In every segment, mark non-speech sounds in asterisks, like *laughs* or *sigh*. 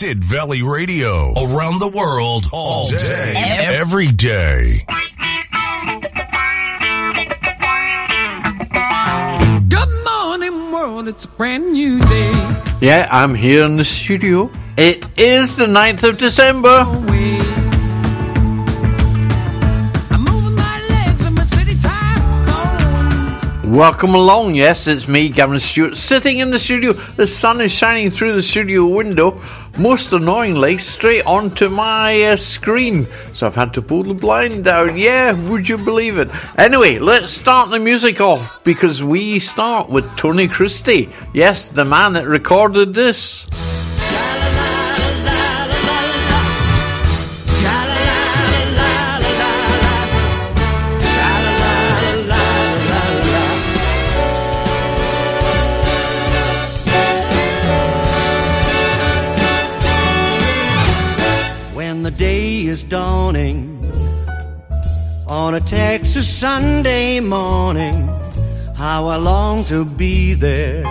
Sid Valley Radio. Around the world, all day, every day. Good morning, world. It's a brand new day. Yeah, I'm here in the studio. It is the 9th of December. Away. I'm moving my legs and my city time goes. Welcome along. Yes, it's me, Gavin Stewart, sitting in the studio. The sun is shining through the studio window, most annoyingly, straight onto my uh, screen. So I've had to pull the blind down. Yeah, would you believe it? Anyway, let's start the music off because we start with Tony Christie. Yes, the man that recorded this. Dawning on a Texas Sunday morning. How I long to be there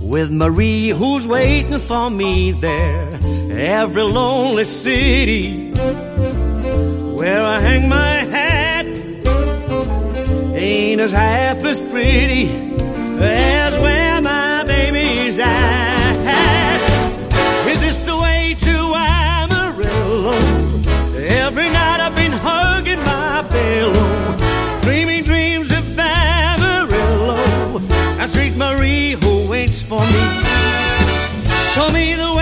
with Marie, who's waiting for me there. Every lonely city where I hang my hat ain't as half as pretty as where my baby's at. Every night I've been hugging my pillow, dreaming dreams of Amarillo. And sweet Marie who waits for me. Show me the way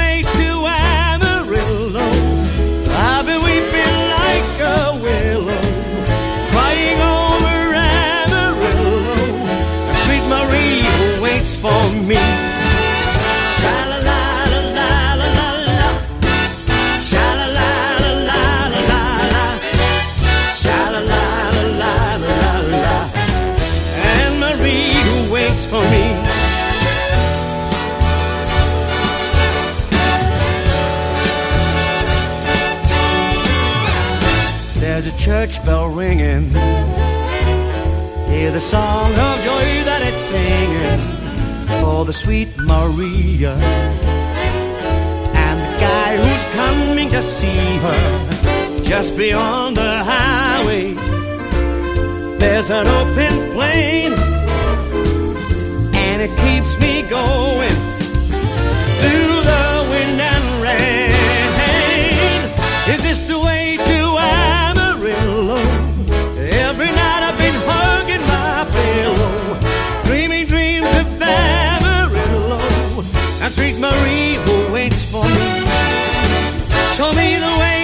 church bell ringing. Hear the song of joy that it's singing for the sweet Maria and the guy who's coming to see her just beyond the highway. There's an open plain and it keeps me going through the And sweet Marie who waits for me. Show me the way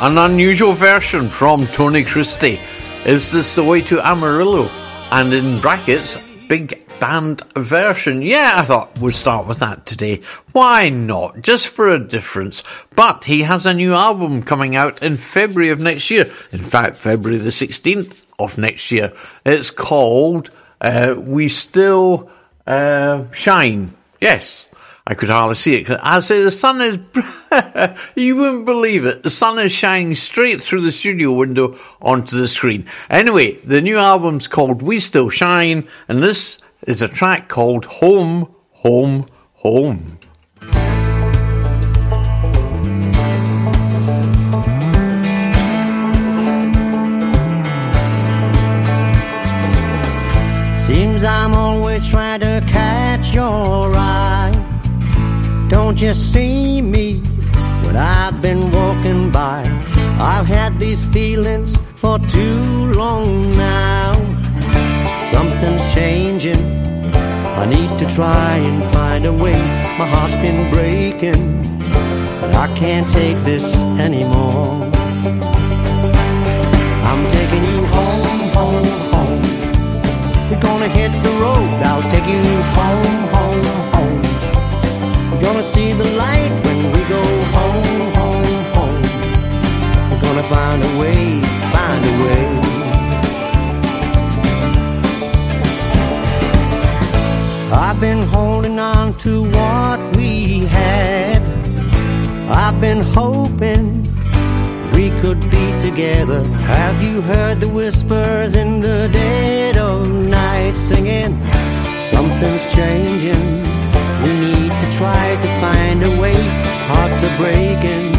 an unusual version from Tony Christie. Is this the way to Amarillo? And in brackets, big band version. Yeah, I thought we'd start with that today. Why not? Just for a difference. But he has a new album coming out in February of next year. In fact, February the 16th of next year. It's called uh, We Still uh, Shine. Yes. I could hardly see it. I say the sun is, *laughs* you wouldn't believe it. The sun is shining straight through the studio window onto the screen. Anyway, the new album's called We Still Shine, and this is a track called Home, Home, Home. Seems I'm always trying to catch your eye. Don't you see me when I've been walking by? I've had these feelings for too long now. Something's changing. I need to try and find a way. My heart's been breaking. But I can't take this anymore. I'm taking you home, home, home. We're gonna hit the road. I'll take you home. Gonna see the light when we go home, home, home. We're gonna find a way, find a way. I've been holding on to what we had. I've been hoping we could be together. Have you heard the whispers in the dead of night singing? Something's changing. Try to find a way. Hearts are breaking,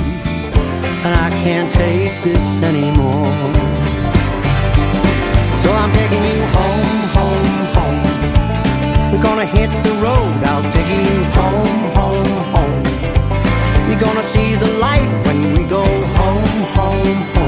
and I can't take this anymore. So I'm taking you home, home, home. We're gonna hit the road. I'll take you home, home, home. You're gonna see the light when we go home, home, home.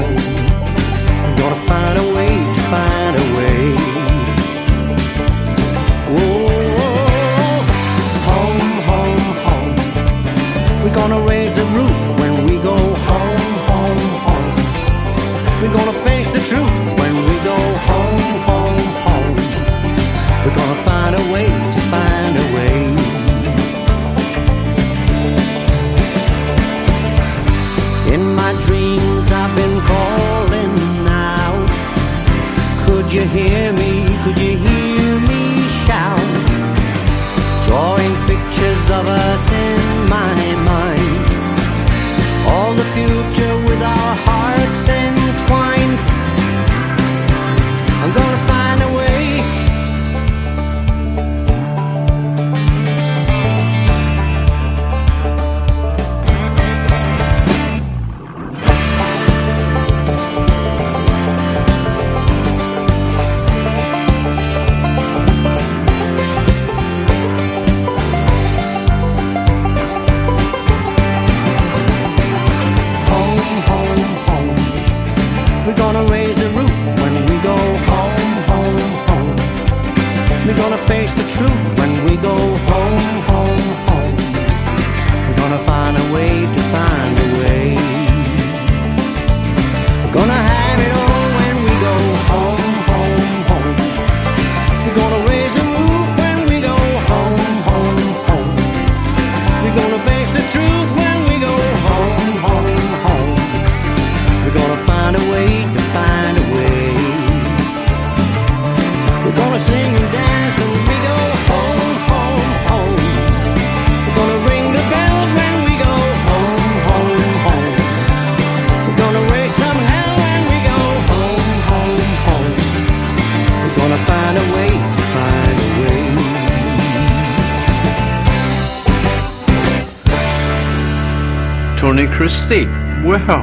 Christie. Well,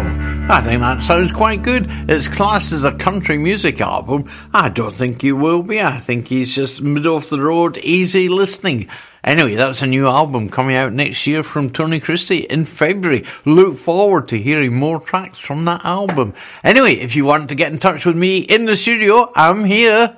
I think that sounds quite good. It's classed as a country music album. I don't think you will be. I think he's just middle of the road, easy listening. Anyway, that's a new album coming out next year from Tony Christie in February. Look forward to hearing more tracks from that album. Anyway, if you want to get in touch with me in the studio, I'm here.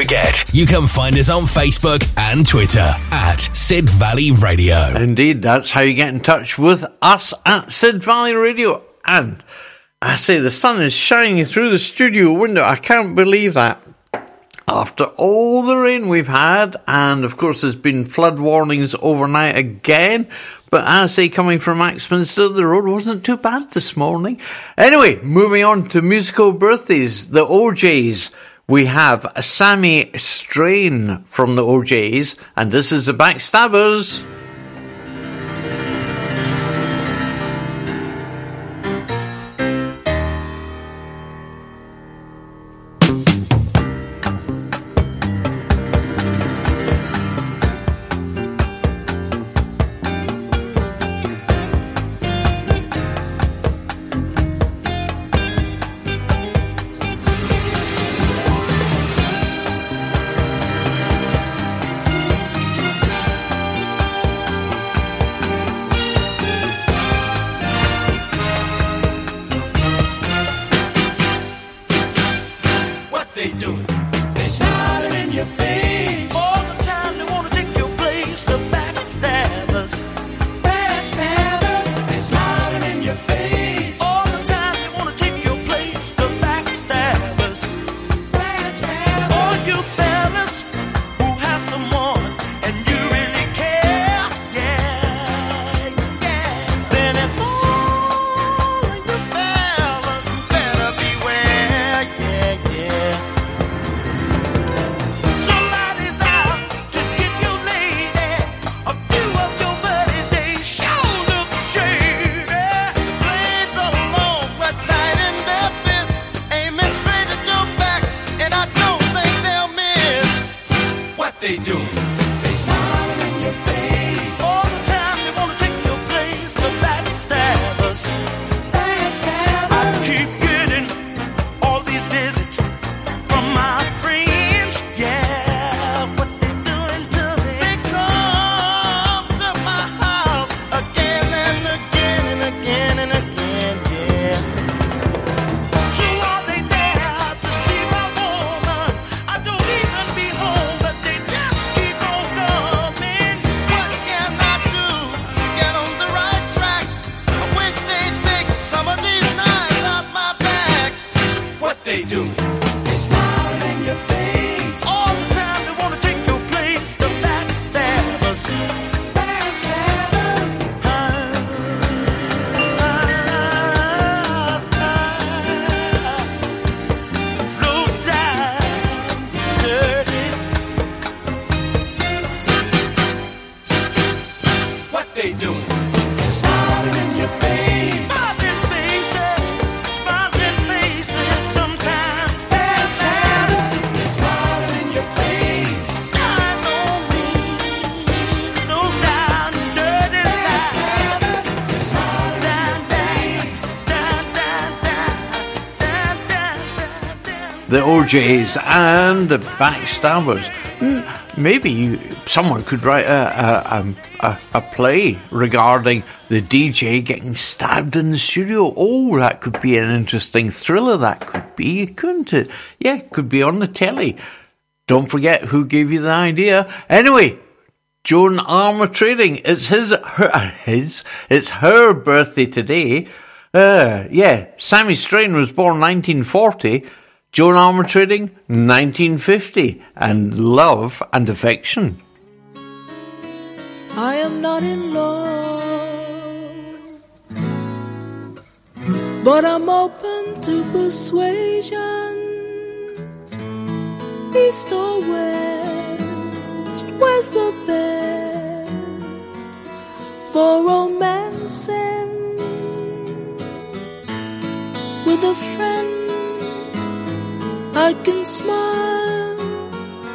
forget you can find us on Facebook and Twitter at Sid Valley Radio. Indeed, that's how you get in touch with us at Sid Valley Radio. And I say the sun is shining through the studio window. I can't believe that. After all the rain we've had, and of course there's been flood warnings overnight again. But I say, coming from Axminster, the road wasn't too bad this morning. Anyway, moving on to musical birthdays, the O'Jays we have Sammy Strain from the O'Jays, and this is the Backstabbers. The O'Jays and the Backstabbers. Hmm, Maybe you, someone could write a, a, a, a play regarding the DJ getting stabbed in the studio. Oh, that could be an interesting thriller. That could be, couldn't it? Yeah, it could be on the telly. Don't forget who gave you the idea. Anyway, Joan Armatrading. It's his, her, *laughs* his, it's her birthday today. Uh, yeah, Sammy Strain was born 1940. Joan Armatrading, 1950. And love and affection. I am not in love, but I'm open to persuasion. East or west, where's the best for romancing with a friend? I can smile,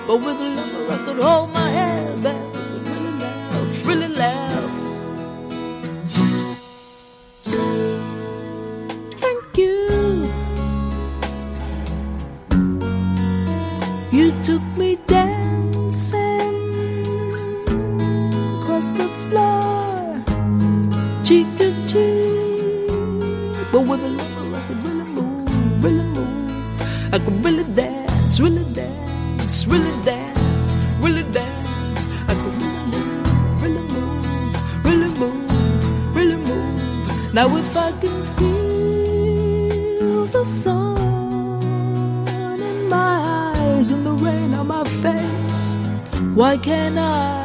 but with a lover I could hold my head back and really laugh, really laugh. Thank you. You took me dancing across the floor, cheek to cheek, but with a lover I could really move, really move. I could really dance, really dance, really dance, really dance. I could really move, really move, really move, really move. Now if I can feel the sun in my eyes and the rain on my face, why can't I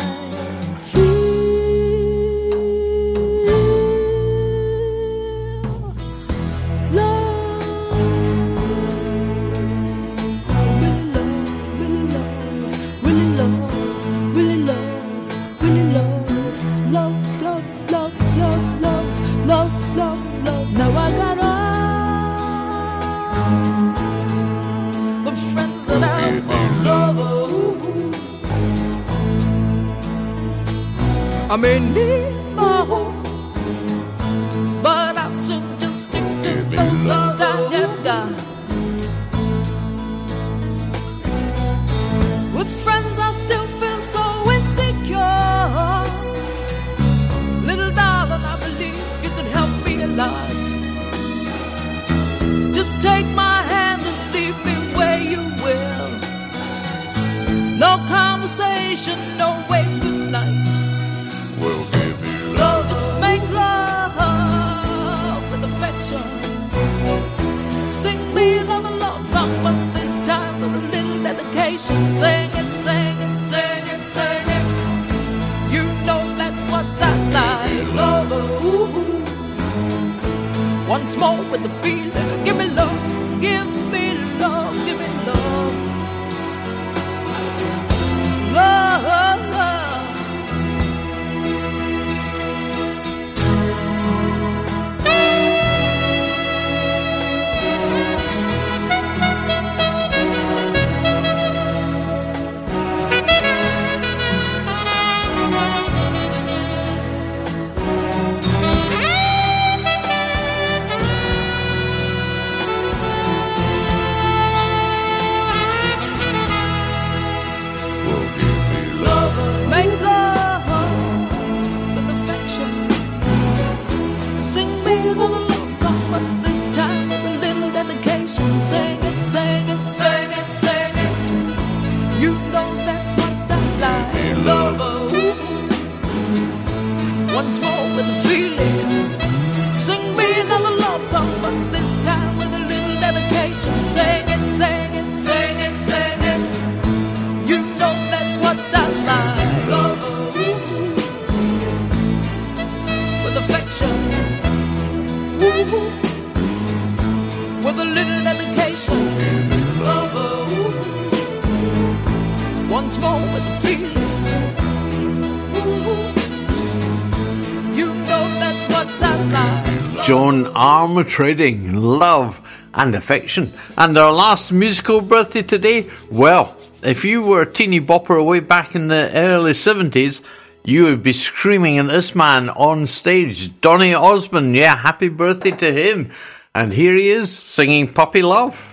Trading, love and affection. And our last musical birthday today, well, if you were a teeny bopper way back in the early 70s, you would be screaming at this man on stage, Donny Osmond. Yeah, happy birthday to him. And here he is singing Puppy Love.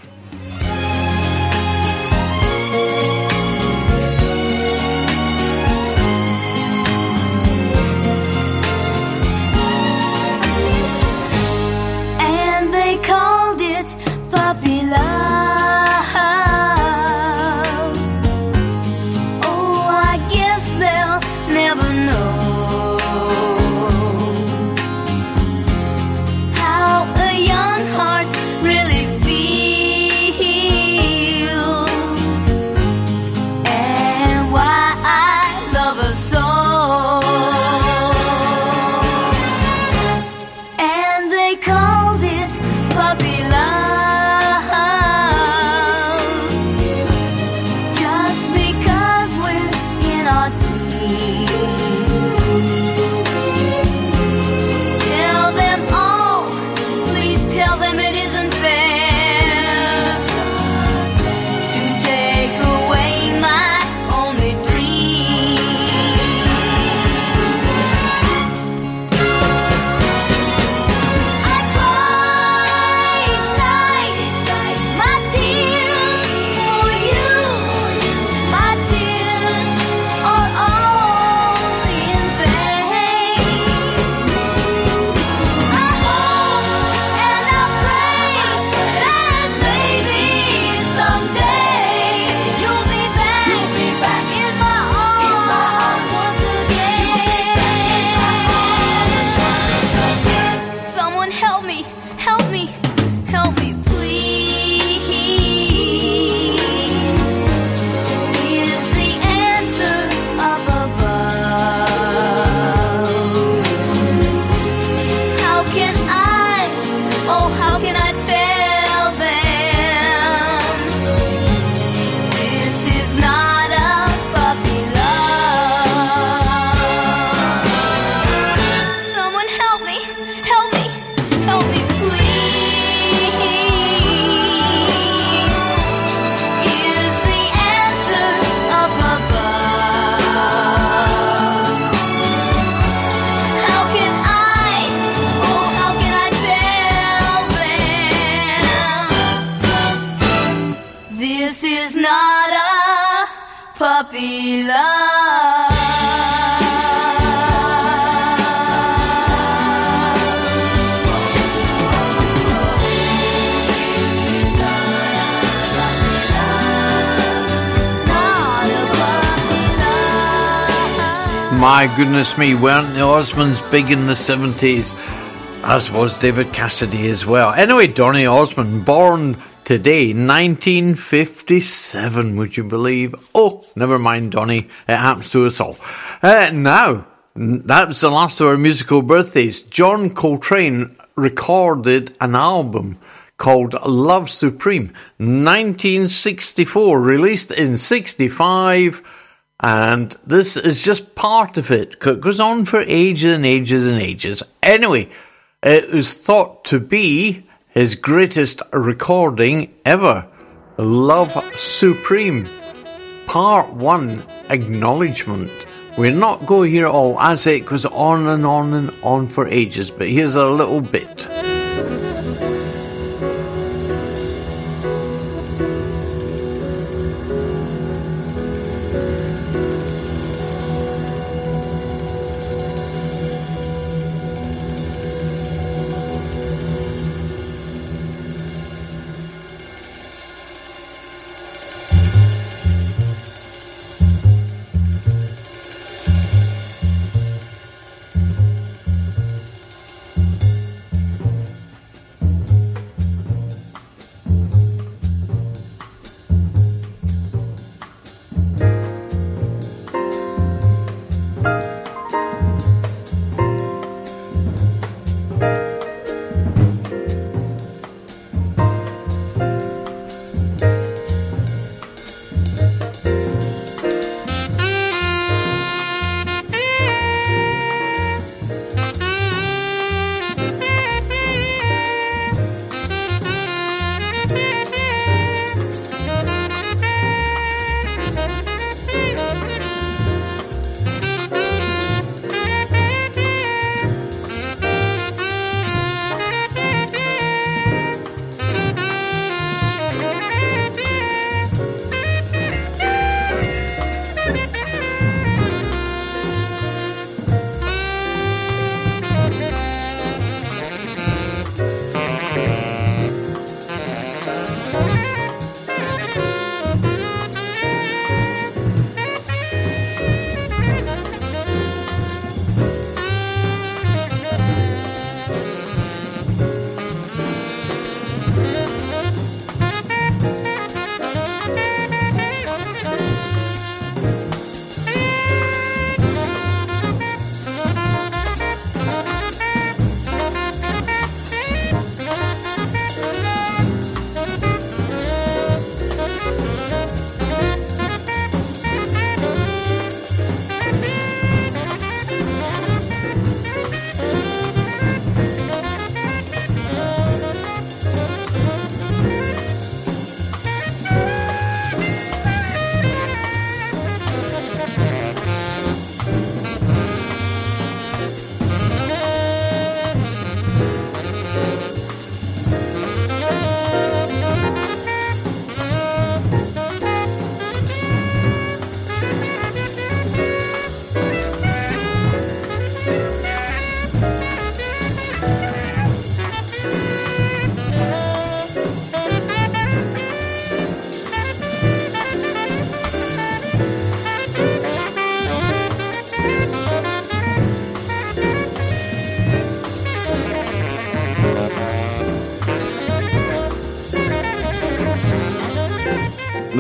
Goodness me, weren't the Osmonds big in the 70s? As was David Cassidy as well. Anyway, Donny Osmond, born today, 1957, would you believe? Oh, never mind, Donny. It happens to us all. Uh, now, that was the last of our musical birthdays. John Coltrane recorded an album called Love Supreme, 1964, released in 65. And this is just part of it. It goes on for ages and ages and ages. Anyway, it was thought to be his greatest recording ever. Love Supreme. Part 1 Acknowledgement. We're not going here all as it goes on and on and on for ages, but here's a little bit.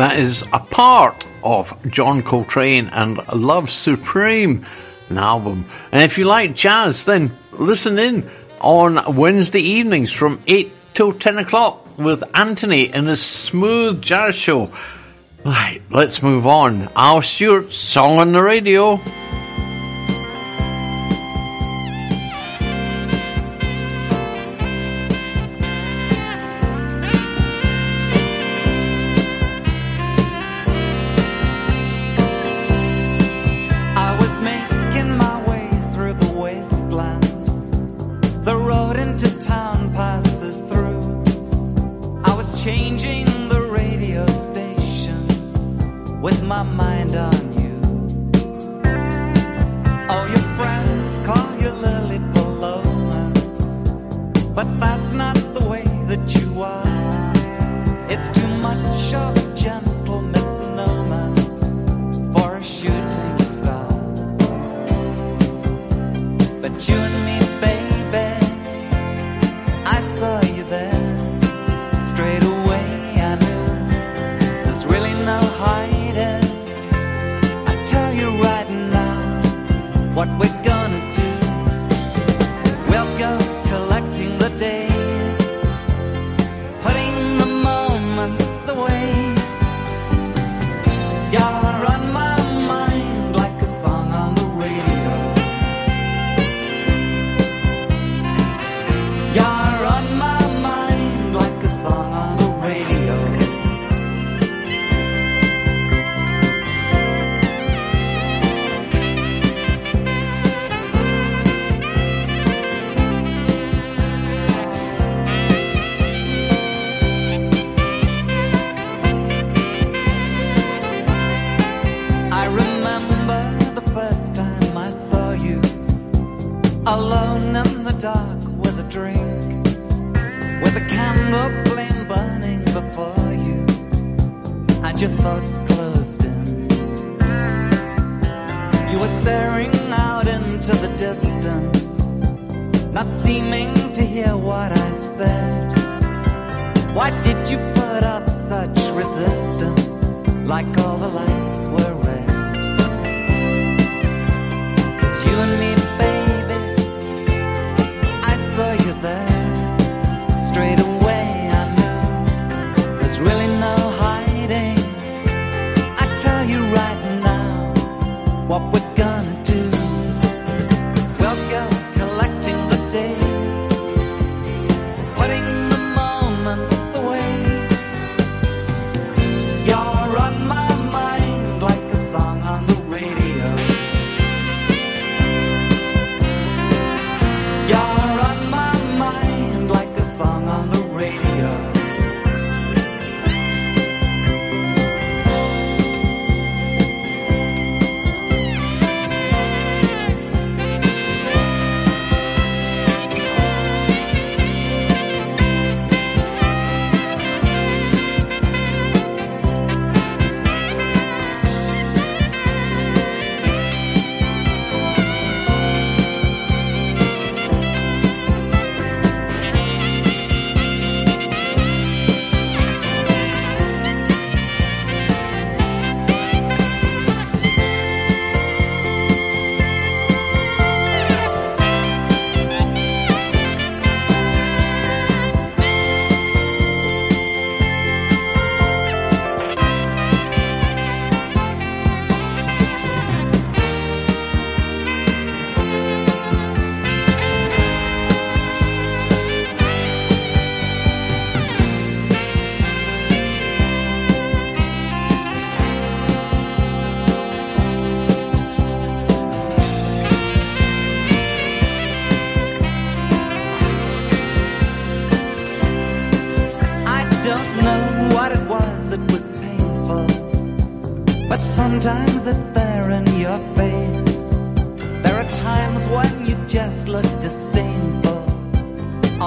That is a part of John Coltrane and Love Supreme, an album. And if you like jazz, then listen in on Wednesday evenings from 8 till 10 o'clock with Anthony in his smooth jazz show. Right, let's move on. Al Stewart, Song on the Radio. June.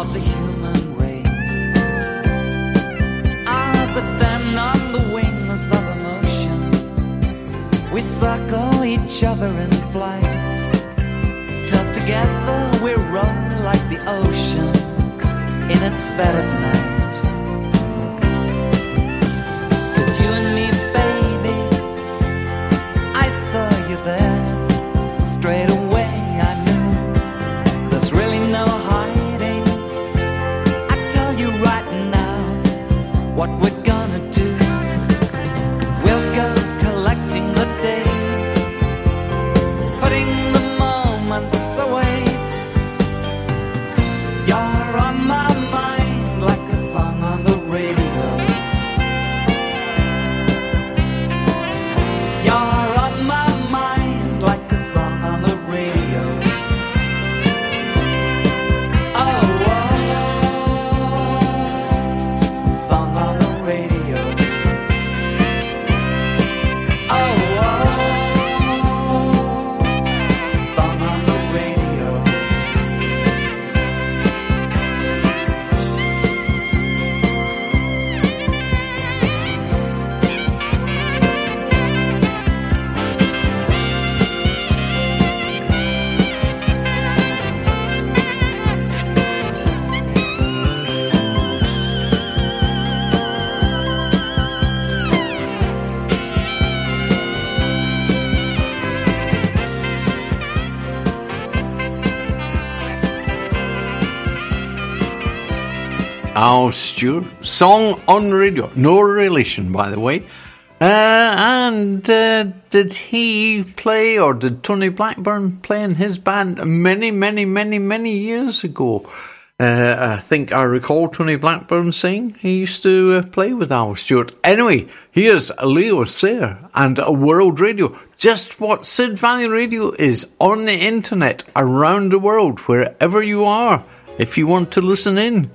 of the human race. Ah, but then on the wings of emotion, we circle each other in flight. Till together we roll like the ocean in its bed at night. what would Stewart. Song on radio. No relation, by the way. Uh, and uh, did he play, or did Tony Blackburn play in his band many, many, many, many years ago? Uh, I think I recall Tony Blackburn saying he used to uh, play with Al Stewart. Anyway, here's Leo Sayer and World Radio. Just what Sid Valley Radio is on the internet around the world, wherever you are, if you want to listen in.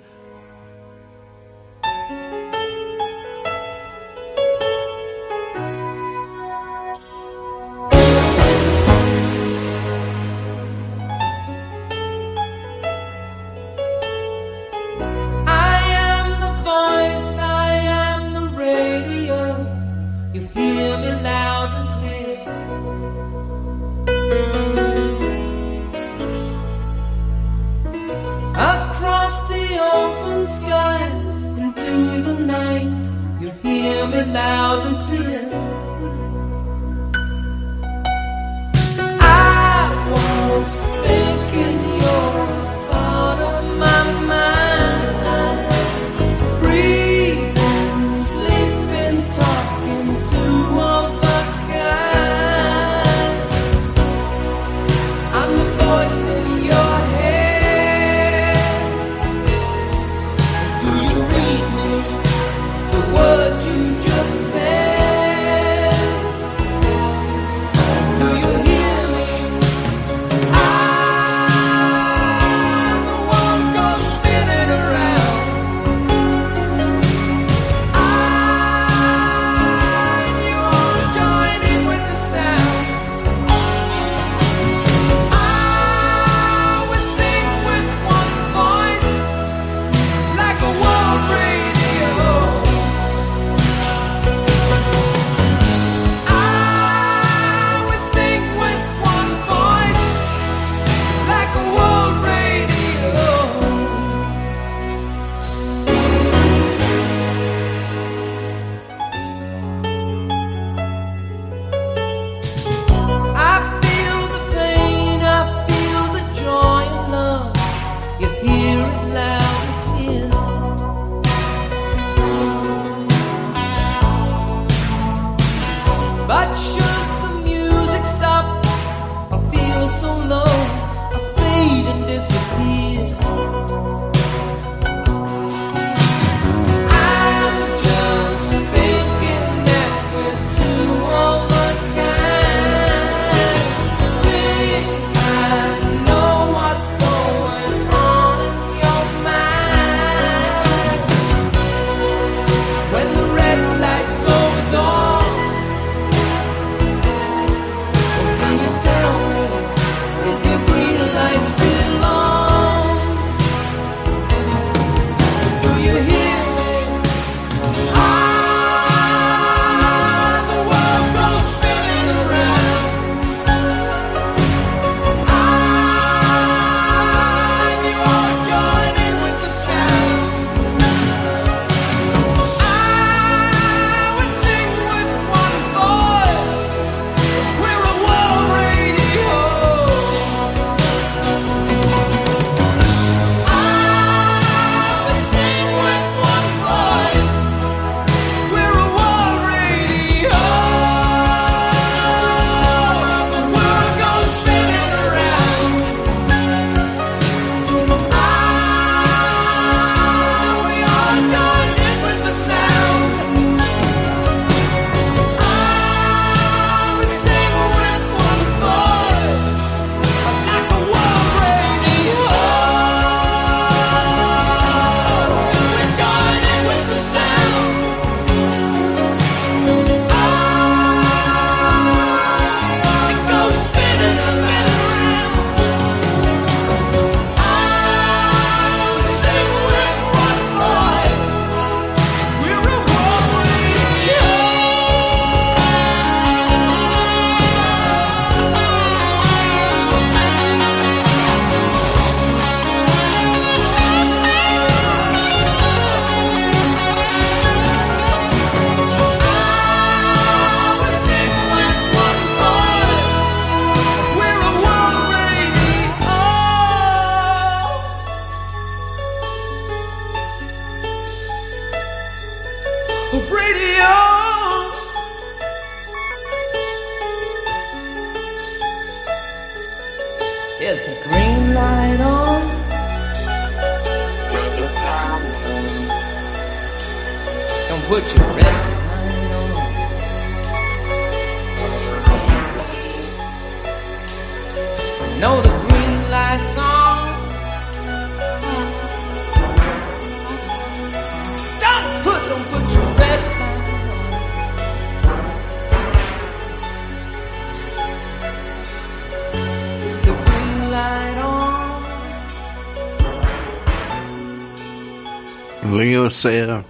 Muir's uh,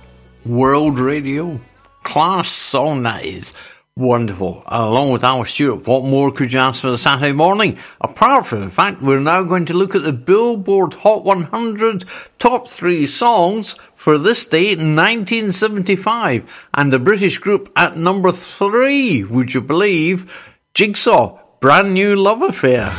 World Radio. Class song that is. Wonderful. Along with Al Stewart, what more could you ask for the Saturday morning? Apart from the fact we're now going to look at the Billboard Hot 100 top three songs for this day in 1975. And the British group at number three, would you believe? Jigsaw, Brand New Love Affair.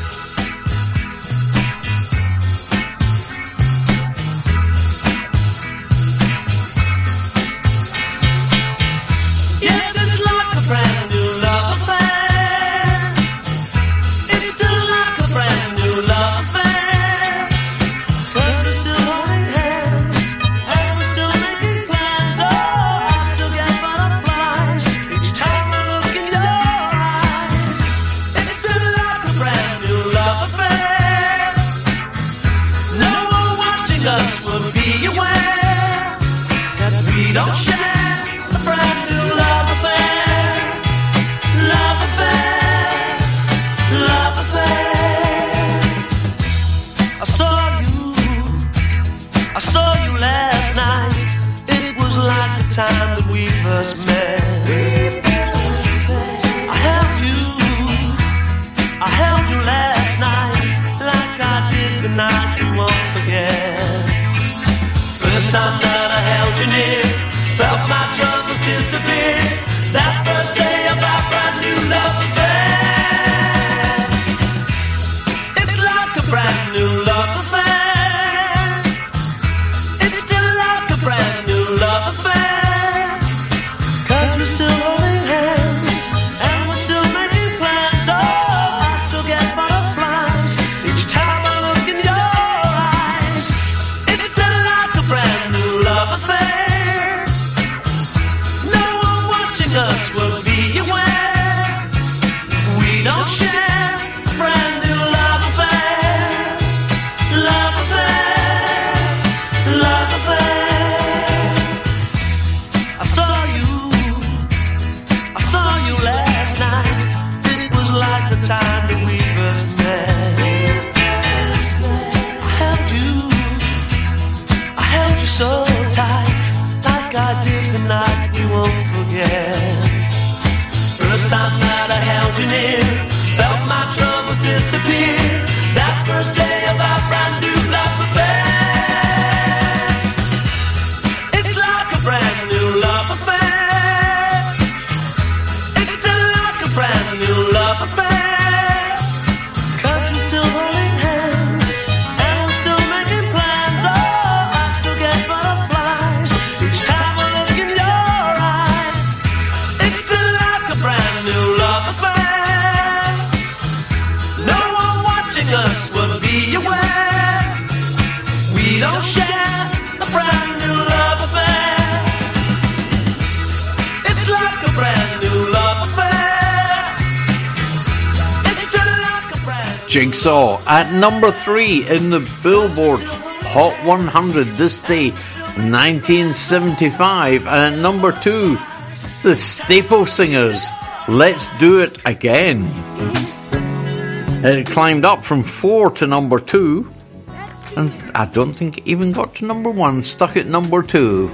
number three in the Billboard Hot 100 this day, 1975. And at number two, the Staple Singers, Let's Do It Again. It climbed up from four to number two, and I don't think it even got to number one, stuck at number two.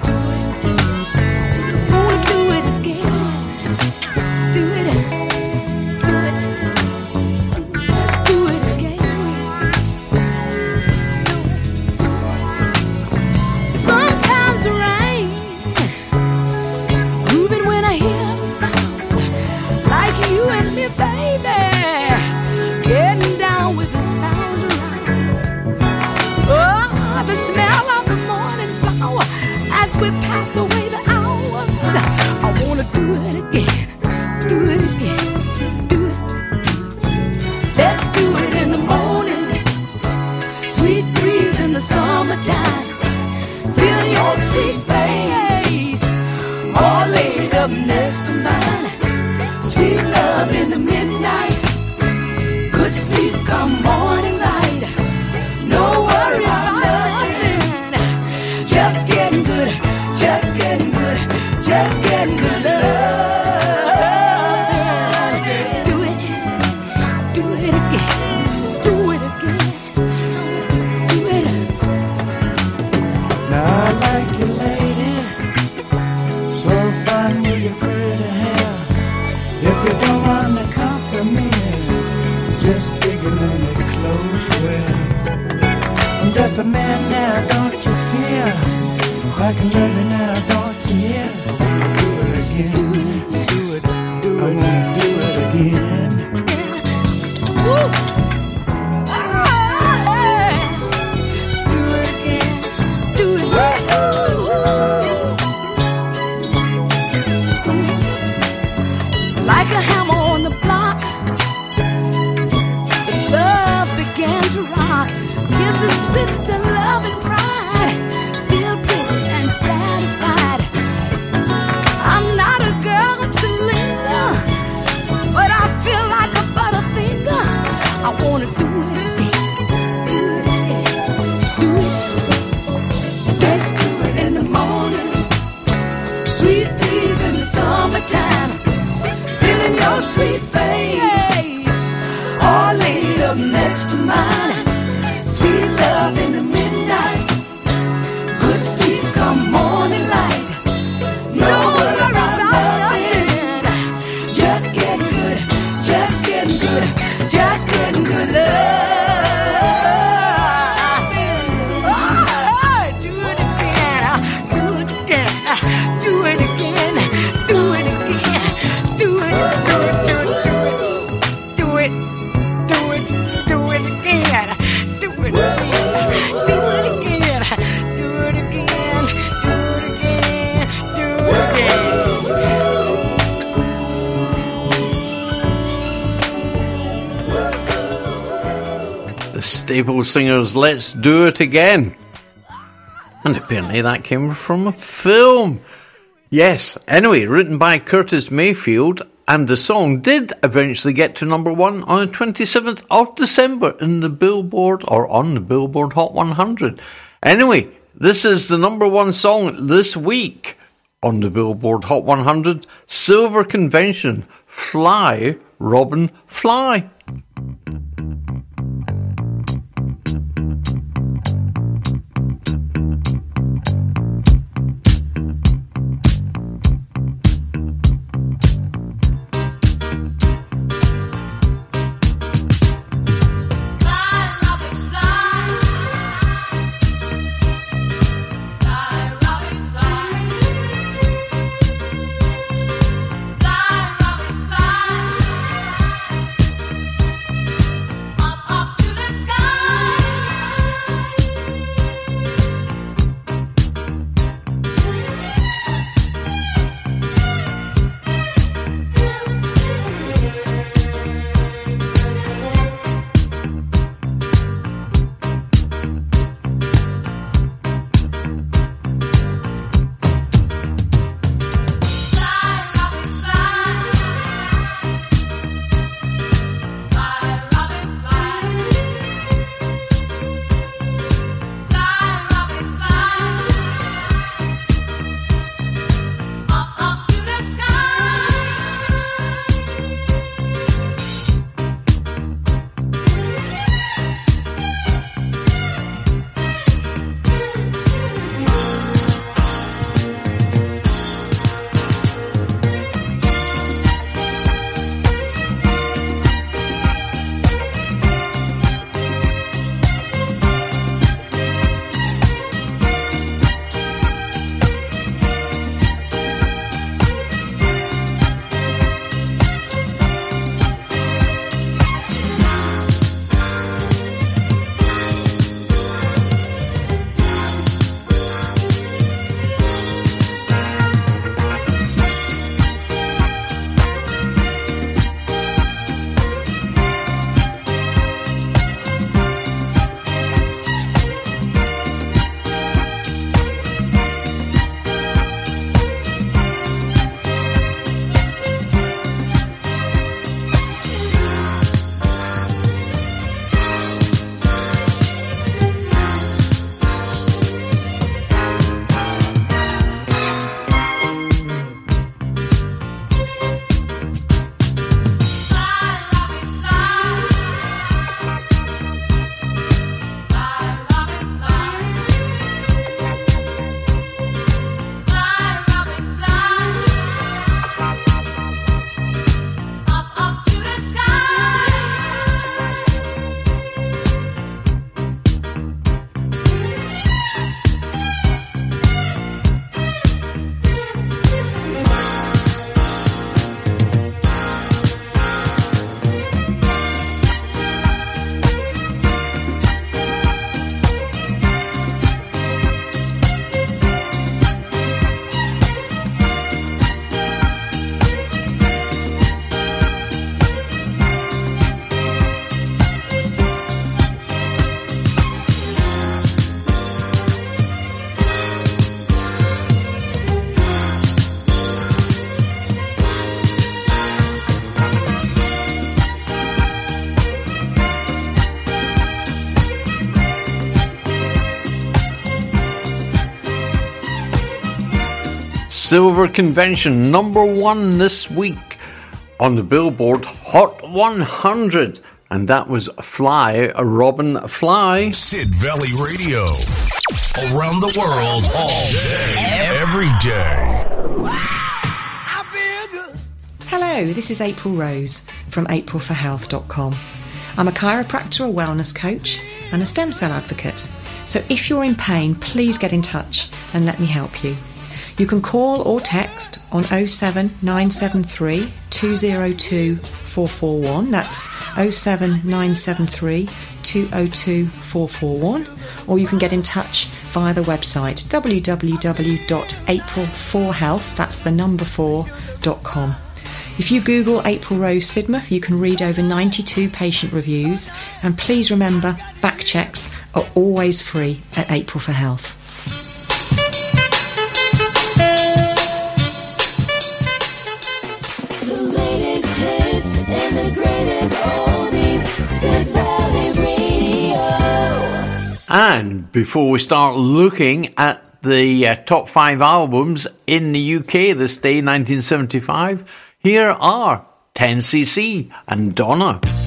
people singers, Let's Do It Again. And apparently that came from a film. Yes, anyway, written by Curtis Mayfield, and the song did eventually get to number one on the 27th of December in the Billboard or on the Billboard Hot 100. Anyway, this is the number one song this week on the Billboard Hot 100 Silver Convention Fly, Robin, Fly. Silver Convention, number one this week on the Billboard Hot 100. And that was Fly, Robin Fly. Sid Valley Radio. Around the world, all day, every day. Hello, this is April Rose from aprilforhealth.com. I'm a chiropractor, a wellness coach, and a stem cell advocate. So if you're in pain, please get in touch and let me help you. You can call or text on 07973 202 441. That's 07973 202 441. Or you can get in touch via the website www.april4health, that's the number 4.com. If you Google April Rose Sidmouth, you can read over 92 patient reviews. And please remember, back checks are always free at April for Health. And before we start looking at the uh, top five albums in the UK this day, 1975, here are 10cc and Donna.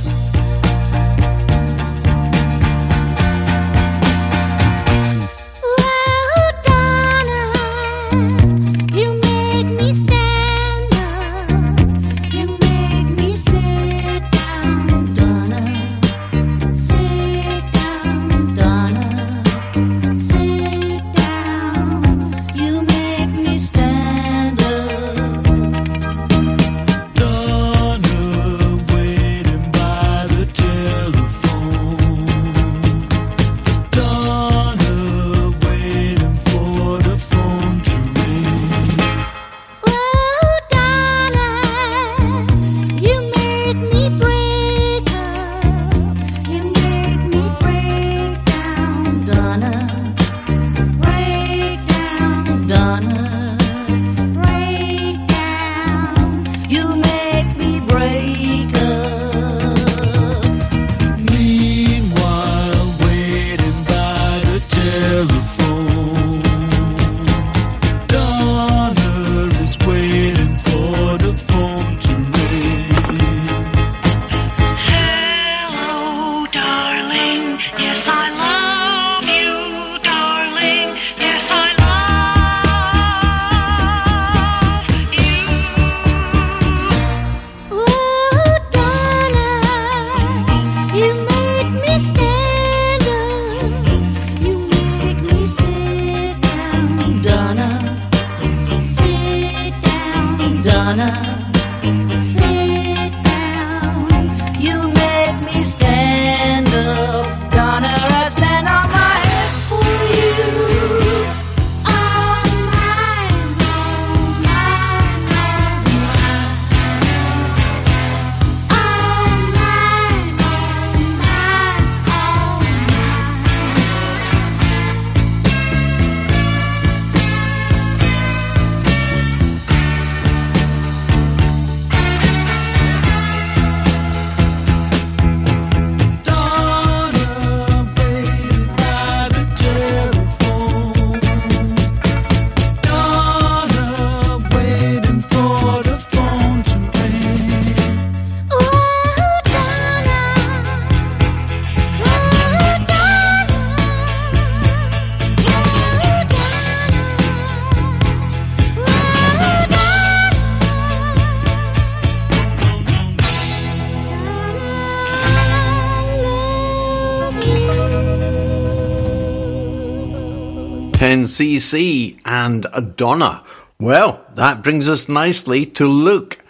Ten cc and Donna. Well, that brings us nicely to look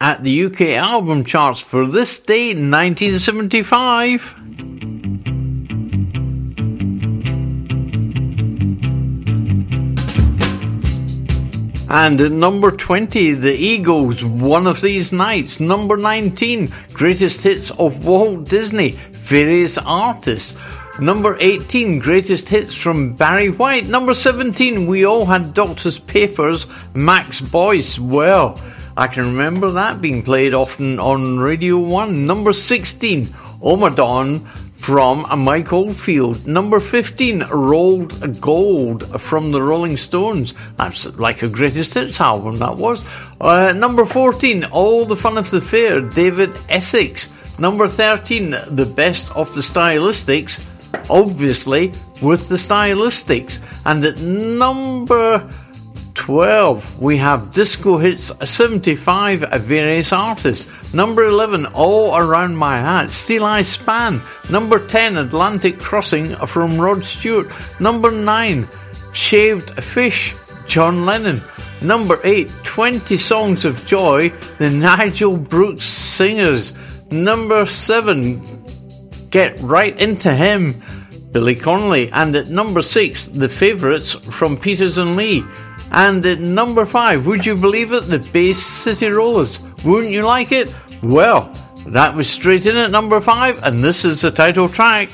at the UK album charts for this day, 1975. And at number 20, The Eagles, One of These Nights. Number 19, Greatest Hits of Walt Disney, Various Artists. Number 18, Greatest Hits from Barry White. Number 17, We All Had Doctor's Papers, Max Boyce. Well, I can remember that being played often on Radio 1. Number 16, Ommadawn from Mike Oldfield. Number 15, Rolled Gold from the Rolling Stones. That's like a greatest hits album, that was. Uh, number 14, All the Fun of the Fair, David Essex. Number 13, The Best of the Stylistics, obviously with the Stylistics. And at number 12, we have Disco Hits uh, 75 uh, various artists. Number 11, All Around My Hat, Steeleye Span. Number 10, Atlantic Crossing uh, from Rod Stewart. Number 9, Shaved Fish, John Lennon. Number 8, 20 Songs of Joy, the Nigel Brooks Singers. Number 7, Get Right Into Him, Billy Connolly. And at number 6, The Favourites from Peters and Lee. And at number 5, would you believe it? The Bay City Rollers. Wouldn't you like it? Well, that was straight in at number 5, and this is the title track.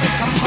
So come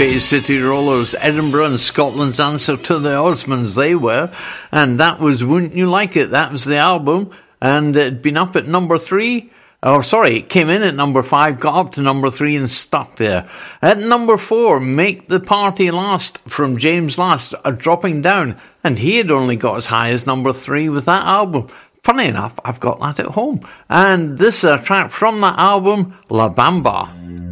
Bay City Rollers, Edinburgh and Scotland's answer to the Osmonds, they were. And that was Wouldn't You Like It? That was the album. And it'd been up at number three. Oh, sorry, it came in at number five, got up to number three and stuck there. At number four, Make the Party Last from James Last, uh, dropping down. And he had only got as high as number three with that album. Funny enough, I've got that at home. And this is a track from that album, La Bamba.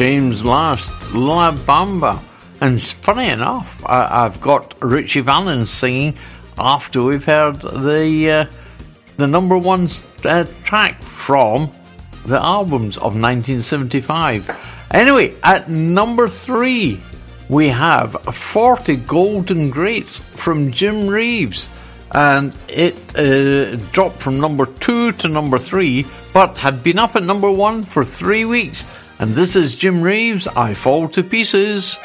James Last, La Bamba. And funny enough, I, I've got Ritchie Valens singing after we've heard the uh, the number one uh, track from the albums of 1975. Anyway, at number three, we have 40 Golden Greats from Jim Reeves. And it uh, dropped from number two to number three, but had been up at number one for three weeks. And this is Jim Reeves, I Fall to Pieces.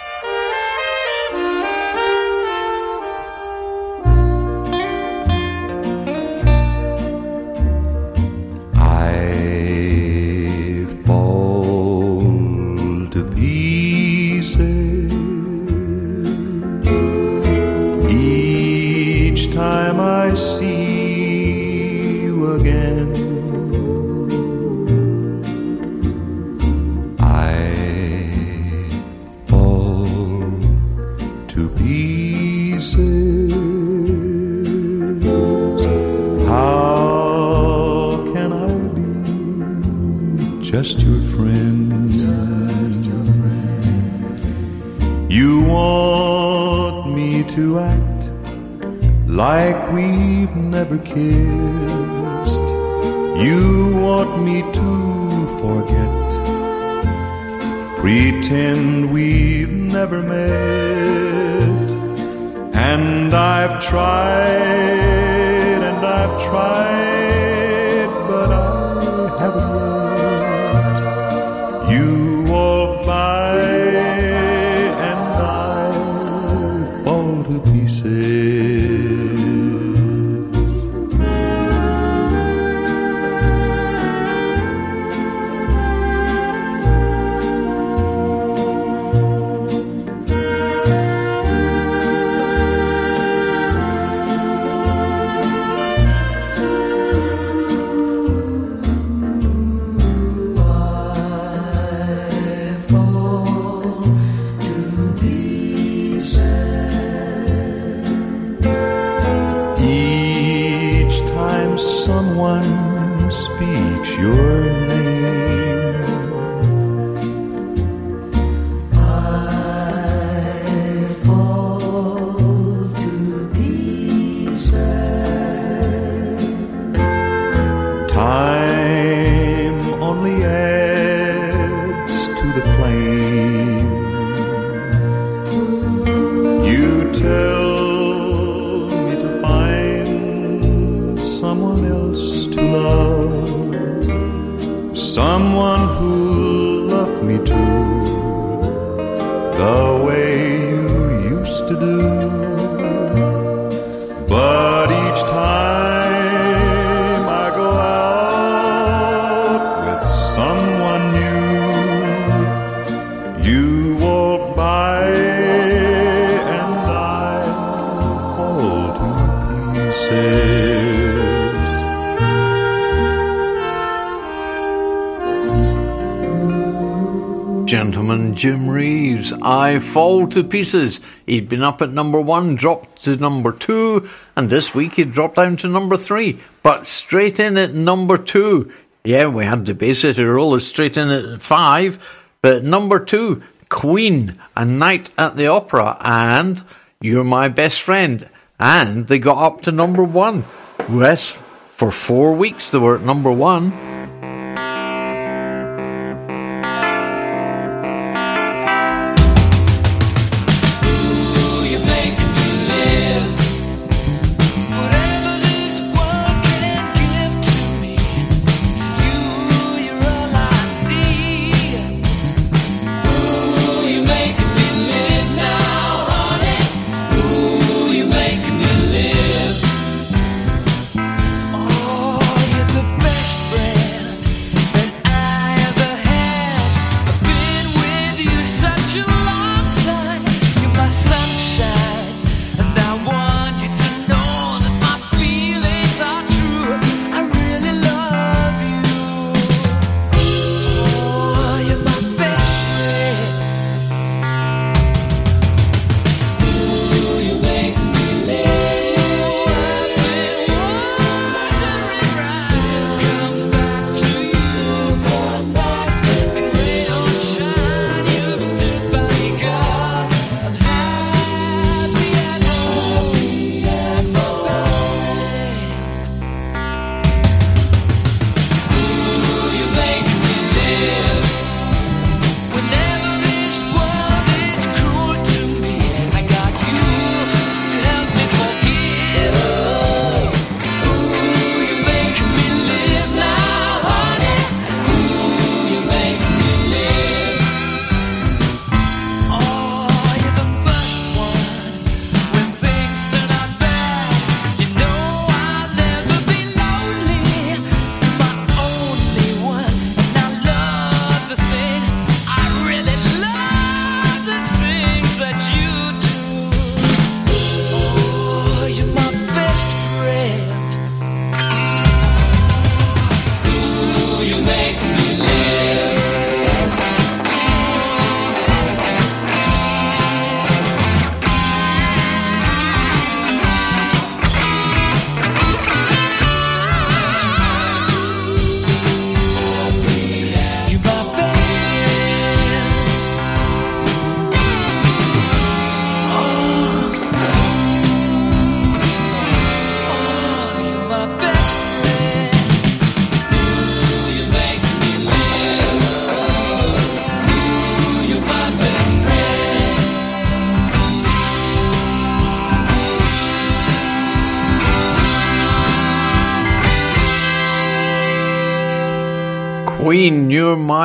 Fall to Pieces. He'd been up at number one, dropped to number two, and this week he dropped down to number three, but straight in at number two. Yeah, we had the Bay City Rollers straight in at five, but number two, Queen, A Night at the Opera, and You're My Best Friend. And they got up to number one. Yes, for four weeks they were at number one.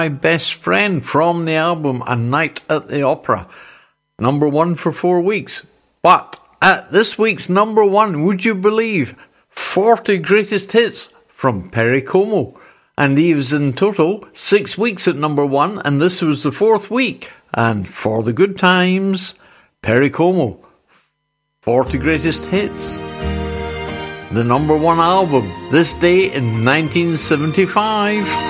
My Best Friend from the album A Night at the Opera. Number one for four weeks. But at this week's number one, would you believe 40 greatest hits from Perry Como? And he was in total six weeks at number one, and this was the fourth week. And for the good times, Perry Como, 40 greatest hits. The number one album, this day in 1975.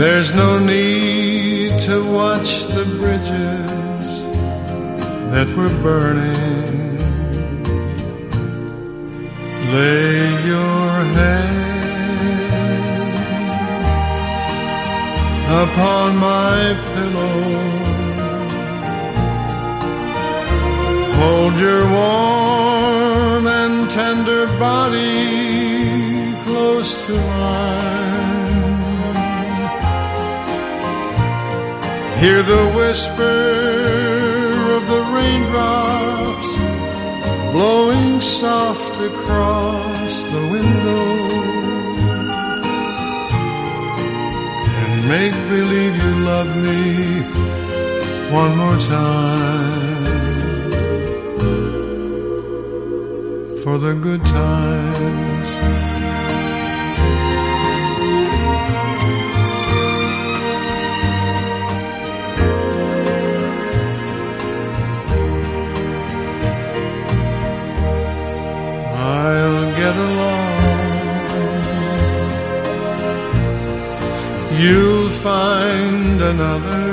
There's no need to watch the bridges that were burning. Lay your head upon my pillow. Hold your warm and tender body close to mine. Hear the whisper of the raindrops blowing soft across the window. And make believe you love me one more time. For the good times. You'll find another,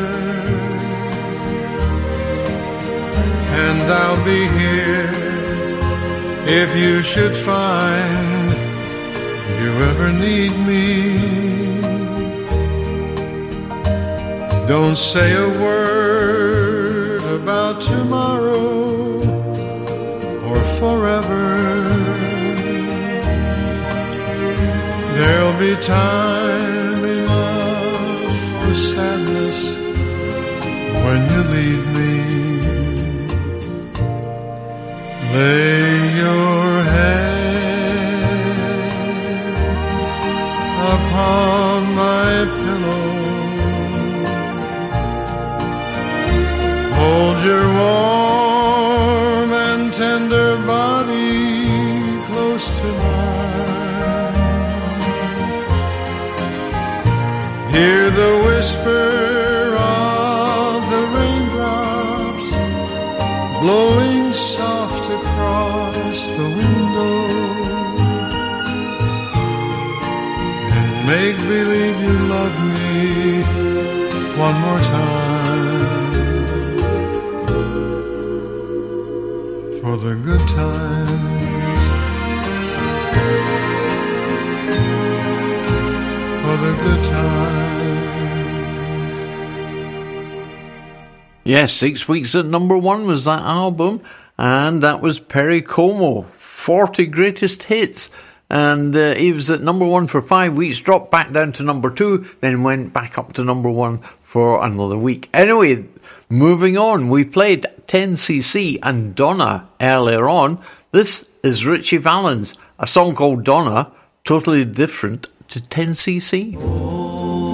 and I'll be here if you should find you ever need me. Don't say a word about tomorrow or forever. There'll be time enough for sadness when you leave me. Lay your head upon my pillow. Hold your warm whisper of the raindrops blowing soft across the window. And make believe you love me one more time. For the good times. For the good times. Yes, six weeks at number one was that album, and that was Perry Como, 40 greatest hits. And uh, he was at number one for five weeks, dropped back down to number two, then went back up to number one for another week. Anyway, moving on, we played 10cc and Donna earlier on. This is Ritchie Valens, a song called Donna, totally different to 10cc. I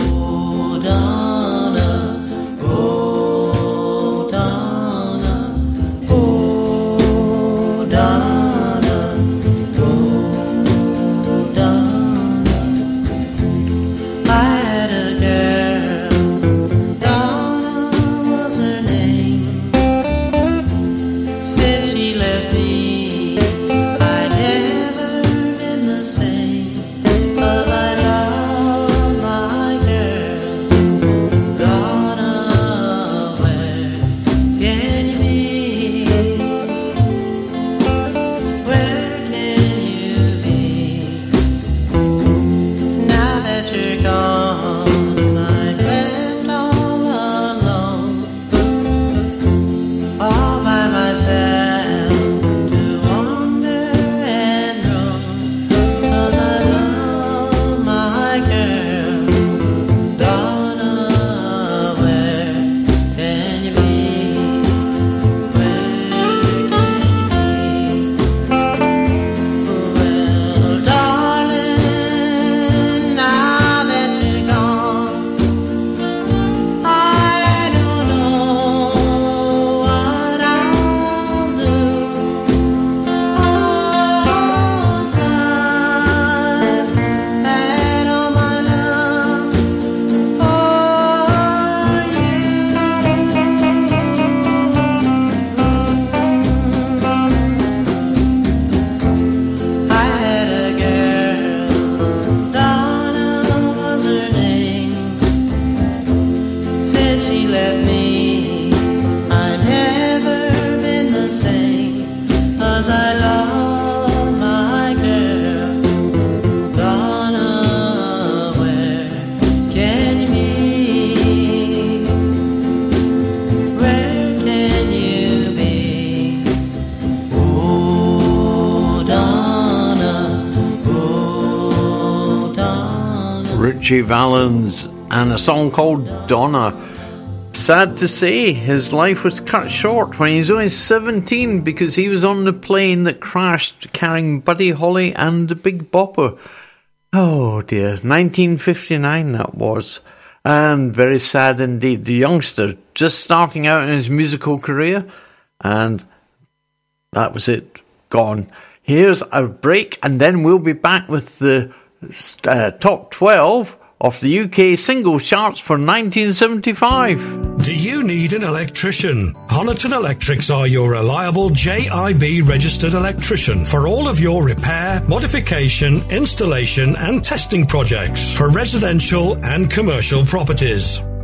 Ritchie Valens and a song called Donna. Sad to say, his life was cut short when he was only 17 because he was on the plane that crashed carrying Buddy Holly and the Big Bopper. Oh dear, 1959 that was. And very sad indeed. The youngster just starting out in his musical career, and that was it. Gone. Here's a break, and then we'll be back with the uh, top 12 of the UK single charts for 1975. Do you need an electrician? Honiton Electrics are your reliable JIB registered electrician for all of your repair, modification, installation, and testing projects for residential and commercial properties.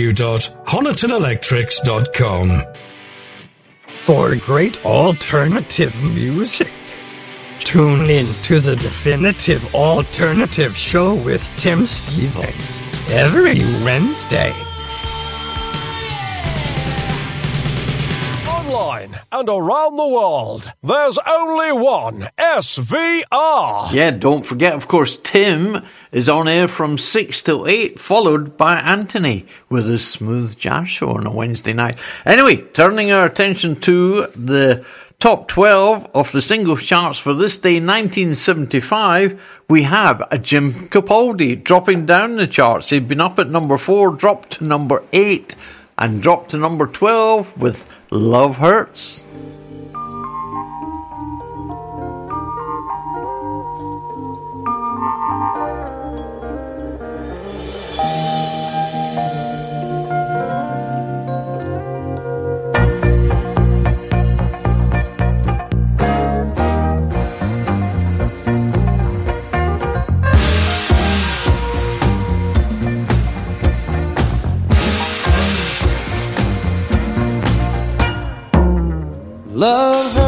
www.honitonelectrics.com. For great alternative music, tune in to the Definitive Alternative Show with Tim Stevens every Wednesday. Online and around the world, there's only one SVR. Yeah, don't forget, of course, Tim is on air from 6 till 8, followed by Anthony with his smooth jazz show on a Wednesday night. Anyway, turning our attention to the top 12 of the singles charts for this day, 1975, we have a Jim Capaldi dropping down the charts. He'd been up at number 4, dropped to number 8, and dropped to number 12 with Love Hurts. Love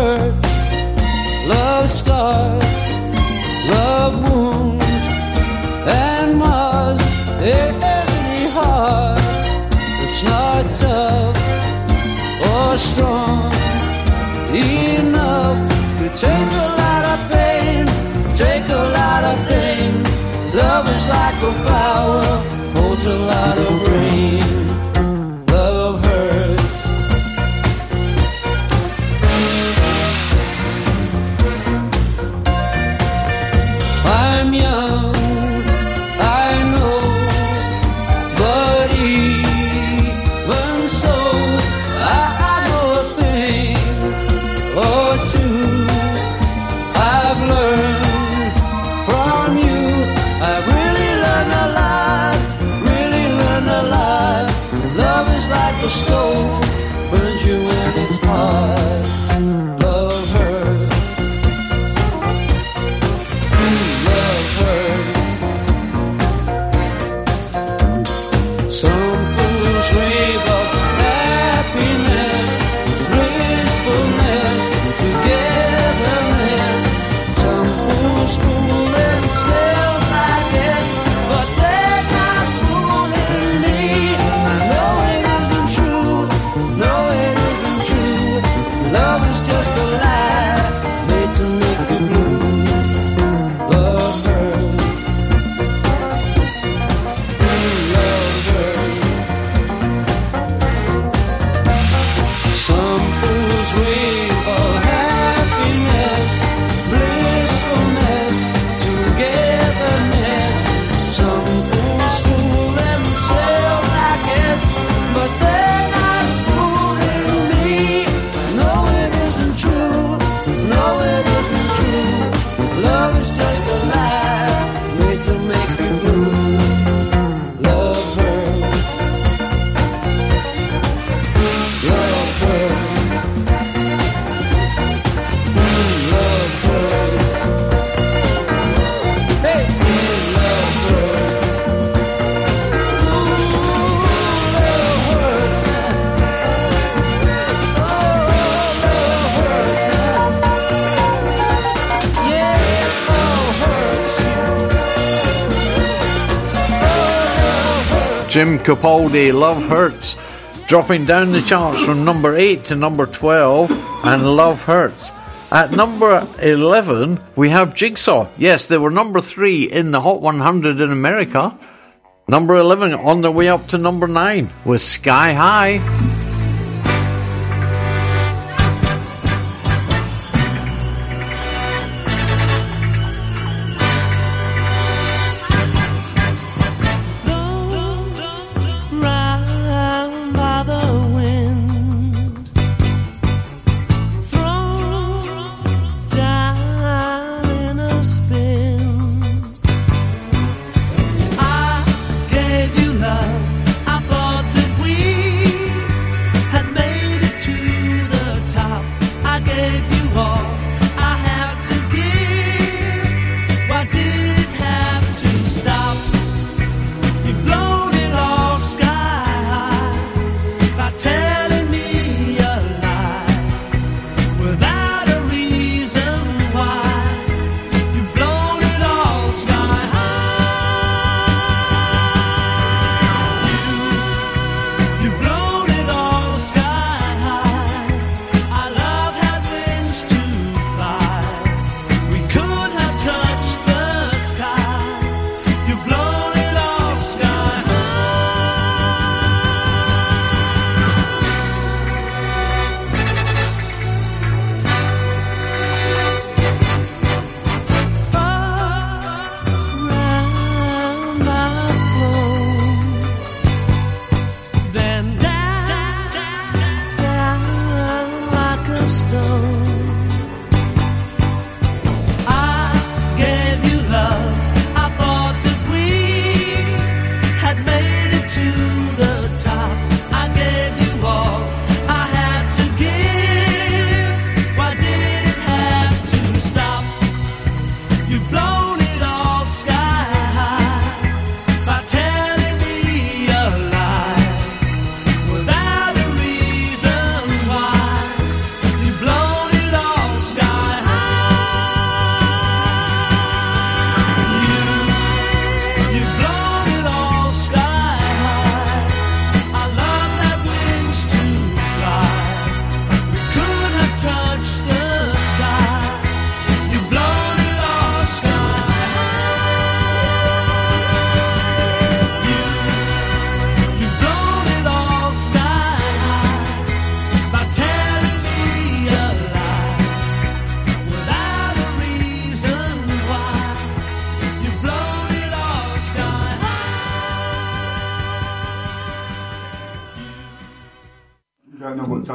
Capaldi, Love Hurts, dropping down the charts from number 8 to number 12, and Love Hurts. At number 11, we have Jigsaw. Yes, they were number 3 in the Hot 100 in America. Number 11 on their way up to number 9 with Sky High.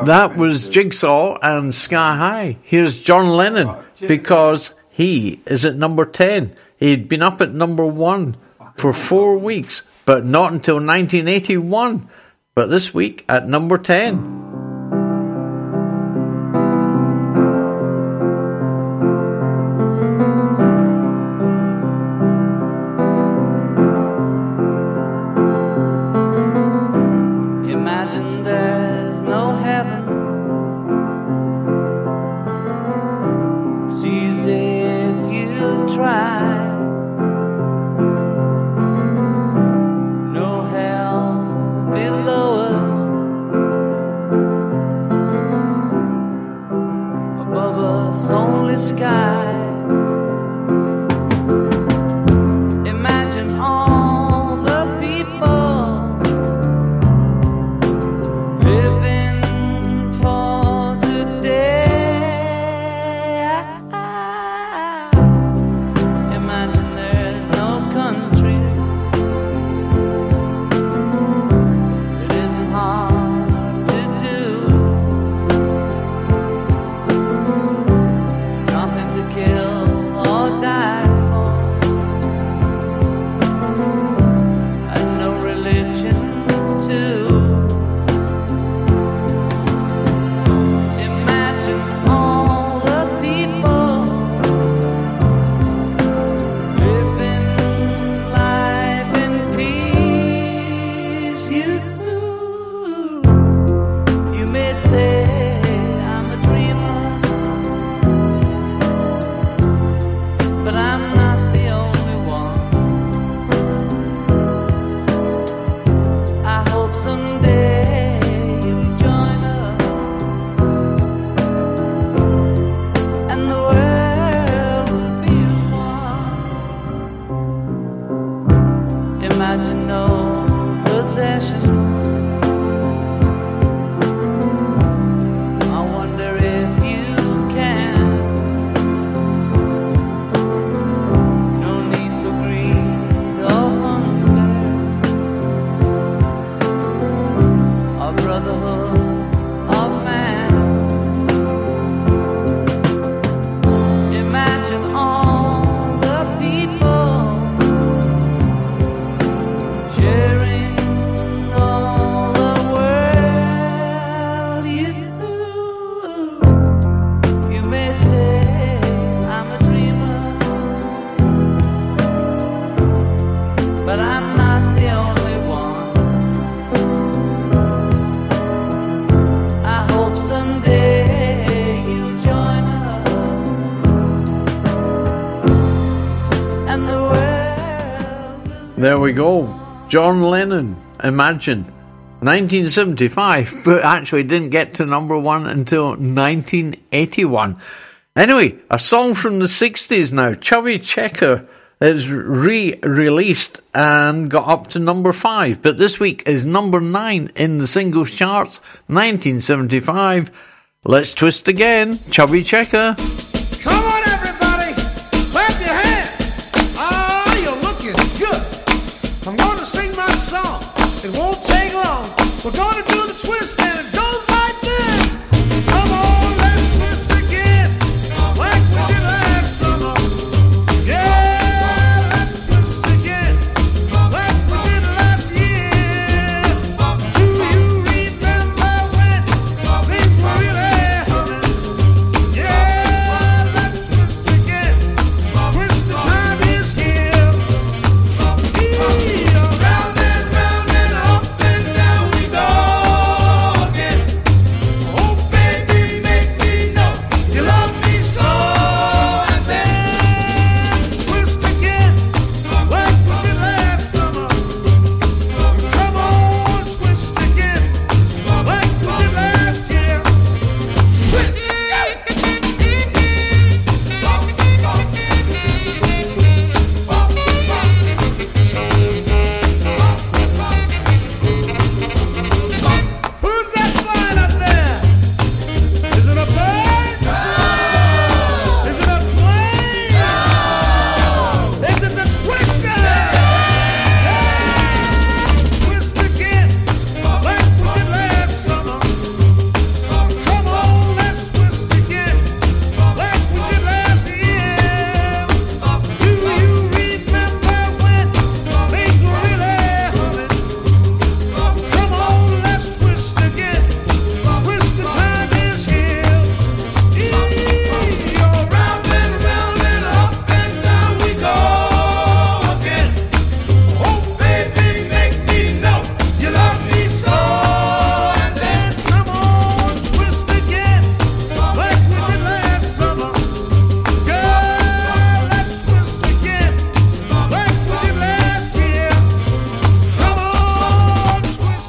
That was Jigsaw and Sky High. Here's John Lennon because he is at number 10. He'd been up at number one for four weeks, but not until 1981. But this week at number 10. John Lennon, Imagine, 1975, *laughs* but actually didn't get to number one until 1981. Anyway, a song from the 60s now, Chubby Checker. It was re released and got up to number five, but this week is number nine in the singles charts, 1975. Let's twist again, Chubby Checker. We're gonna do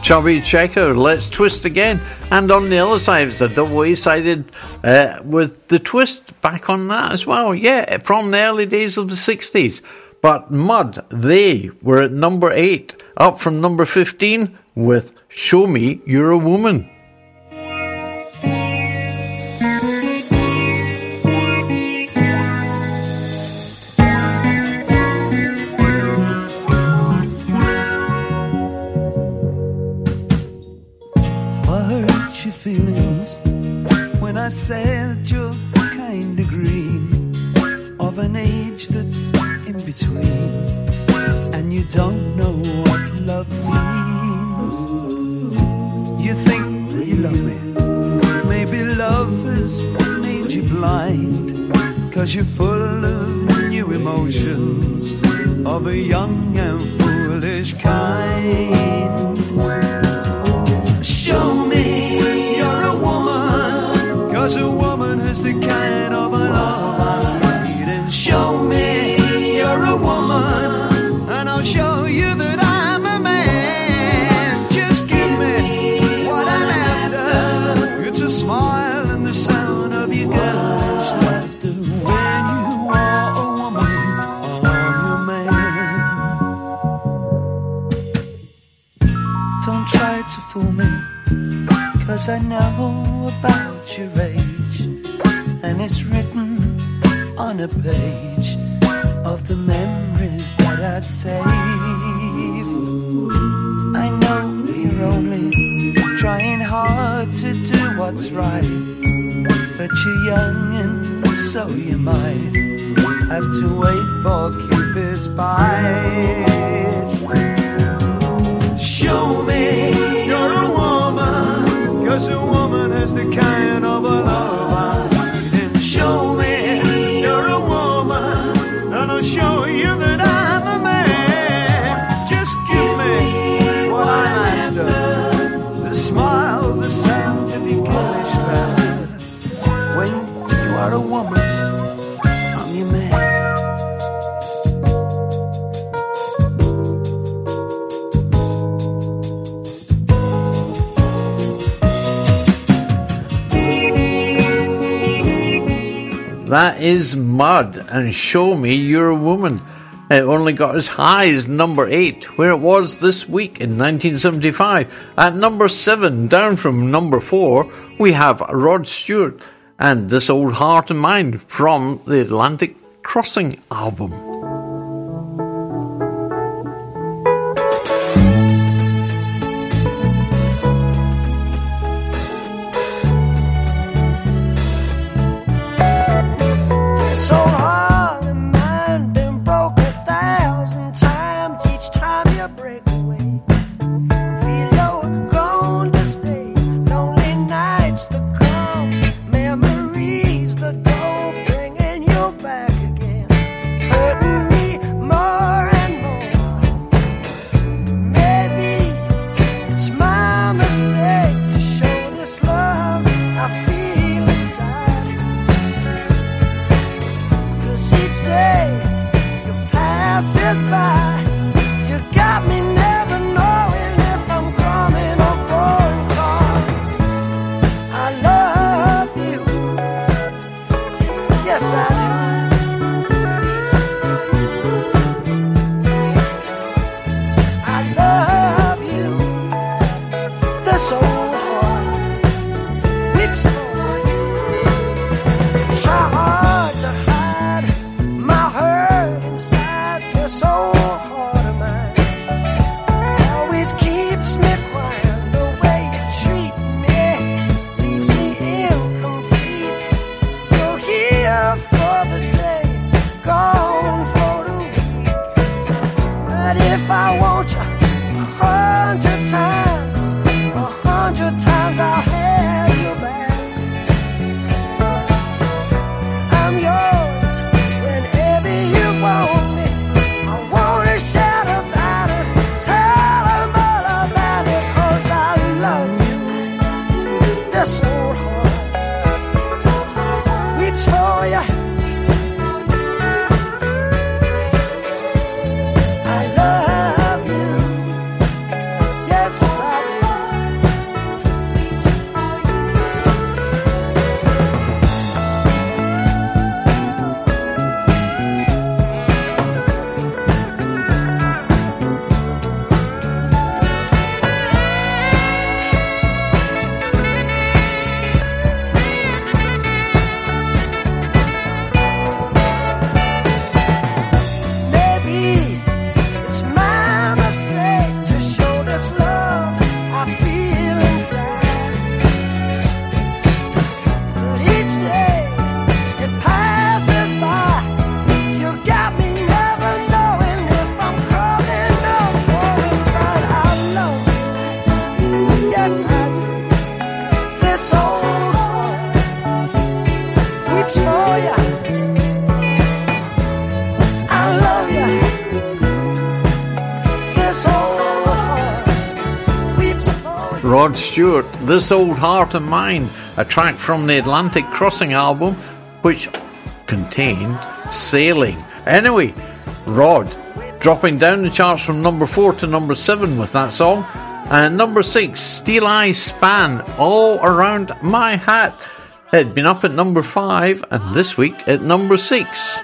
Chubby Checker, Let's Twist Again. And on the other side, it's a double A sided uh, with the twist back on that as well. Yeah, from the early days of the 60s. But Mud, they were at number 8, up from number 15 with Show Me You're a Woman. and show me you're a woman. It only got as high as number 8, where it was this week in 1975. At number 7, down from number 4, we have Rod Stewart and This Old Heart of Mine from the Atlantic Crossing album. Stewart, This Old Heart of Mine, a track from the Atlantic Crossing album, which contained Sailing. Anyway, Rod dropping down the charts from number four to number seven with that song. And number six, Steeleye Span, All Around My Hat. Had been up at number five and this week at number six.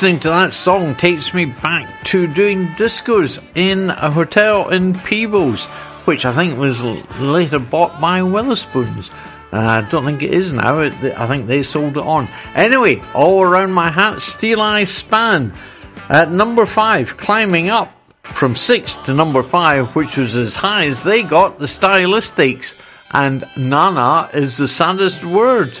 Listening to that song takes me back to doing discos in a hotel in Peebles, which I think was later bought by Wetherspoons. Uh, I don't think it is now. It, I think they sold it on. Anyway, all around my hat, Steeleye Span. At number five, climbing up from six to number five, which was as high as they got, the Stylistics. And Nana is the saddest word.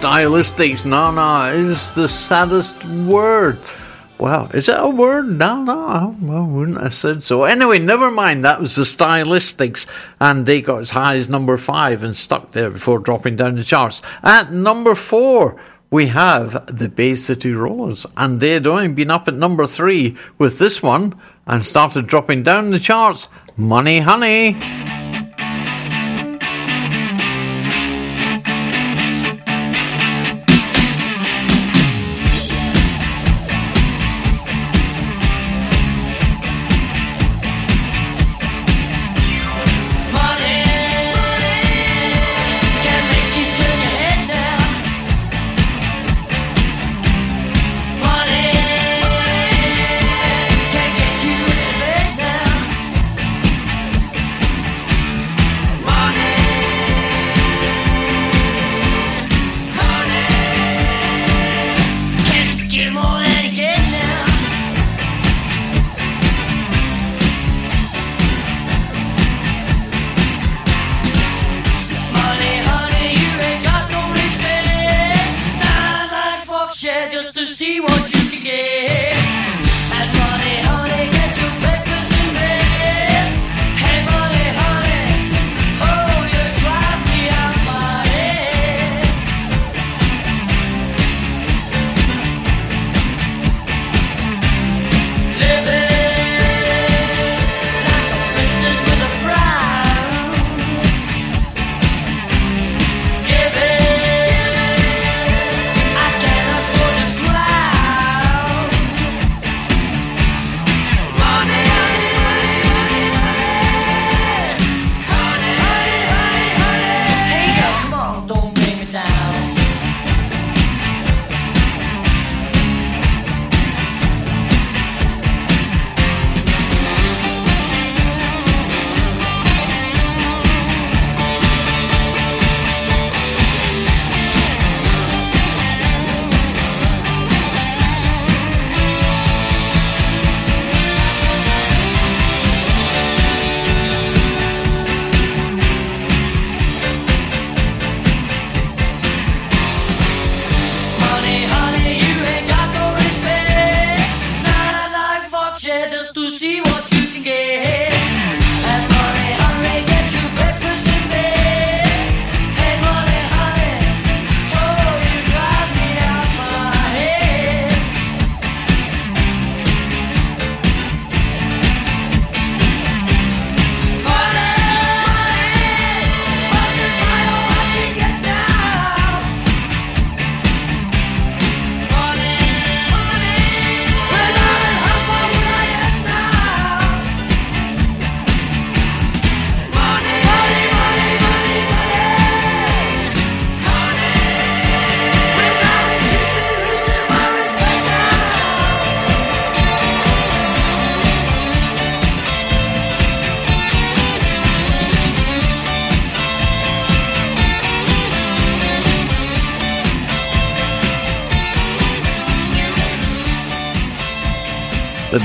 The No, no, is the saddest word. Well, is it a word? No, no, I wouldn't have said so. Anyway, never mind. That was the stylistics, and they got as high as number five and stuck there before dropping down the charts. At number four, we have the Bay City Rollers, and they'd only been up at number three with this one and started dropping down the charts. Money Honey.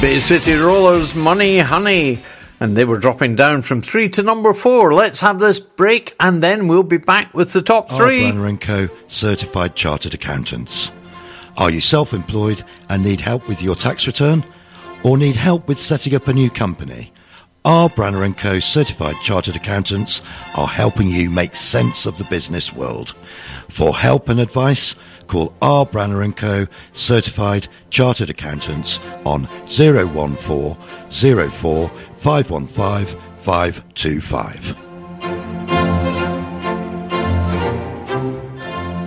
Bay City Rollers, Money Honey. And they were dropping down from three to number four. Let's have this break and then we'll be back with the top three. Branner & Co. Certified Chartered Accountants. Are you self-employed and need help with your tax return? Or need help with setting up a new company? R. Branner & Co. Certified Chartered Accountants are helping you make sense of the business world. For help and advice, call R. Branner & Co. Certified Chartered Accountants on 014 04 515 525.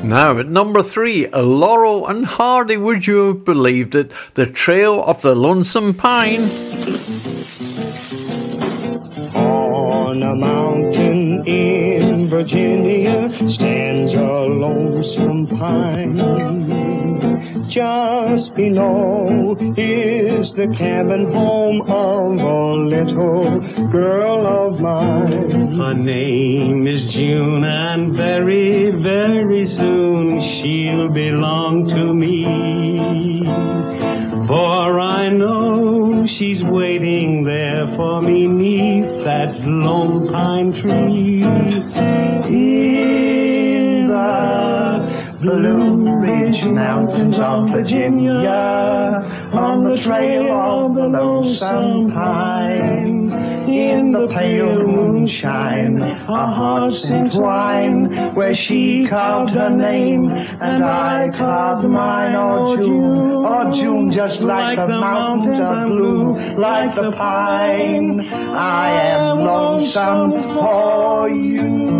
Now at number three, Laurel and Hardy. Would you have believed it? The Trail of the Lonesome Pine. On a mountain in Virginia stands a lonesome pine. Just below is the cabin home of a little girl of mine. Her name is June, and very, very soon she'll belong to me. For I know she's waiting there for me neath that lone pine tree. In the Blue Ridge Mountains of Virginia, on the trail of the lonesome pine. In the pale moonshine, our hearts entwine, where she carved her name and I carved mine. Oh June, oh June, just like, the, mountains are blue, like the pine. I am lonesome for you.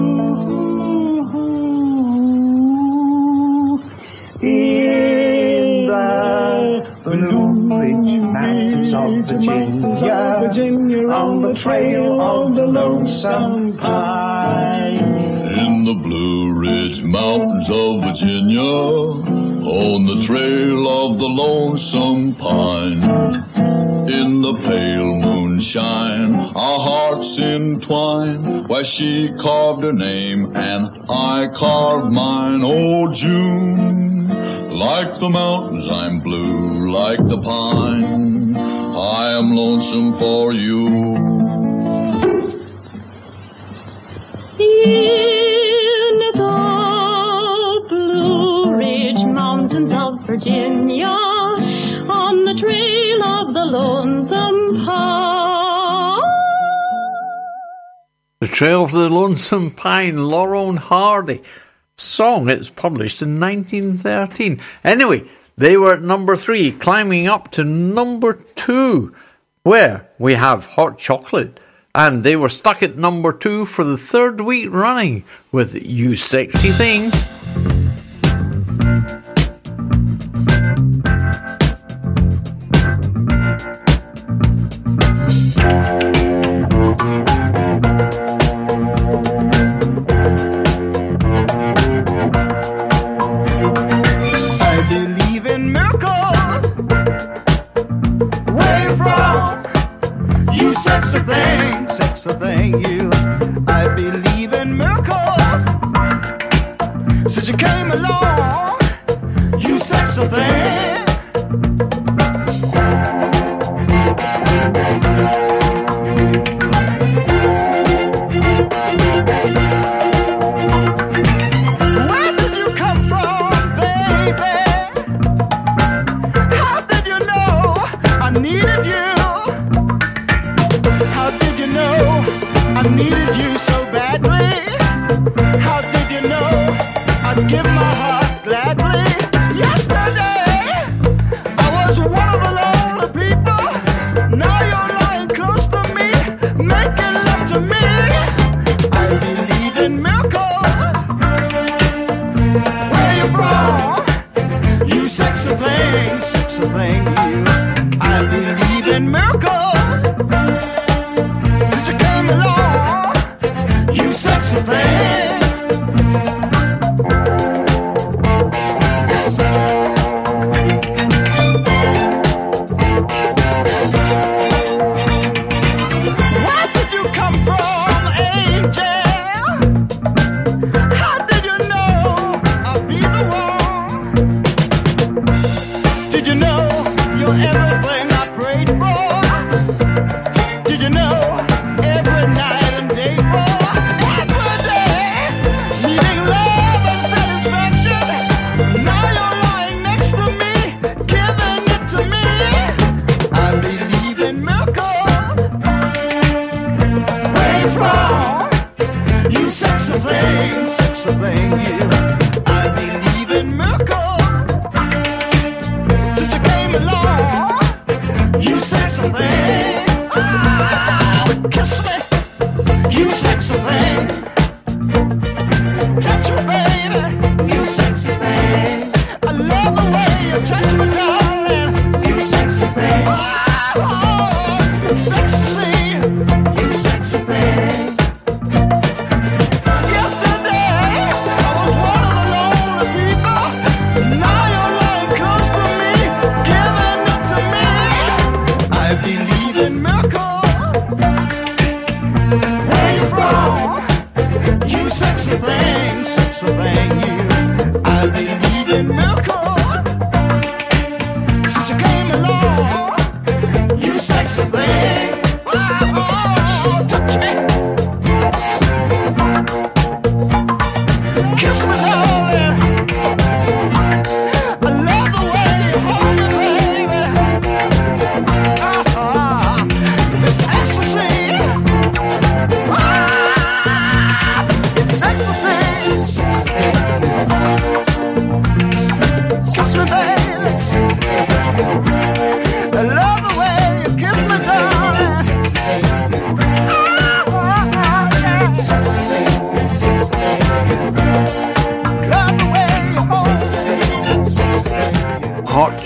In the Blue Ridge Mountains of Virginia, on the trail of the lonesome pine. In the Blue Ridge Mountains of Virginia, on the trail of the lonesome pine. In the pale moonshine, our hearts entwine, where she carved her name and I carved mine. Oh, June, like the mountains, I'm blue, like the pine. I am lonesome for you. In the Blue Ridge Mountains of Virginia, on the trail of the lonesome pine. The Trail of the Lonesome Pine, Laurel Hardy. Song, it's published in 1913. Anyway, they were at number three, climbing up to number two, where we have Hot Chocolate. And they were stuck at number two for the third week running with You Sexy Thing.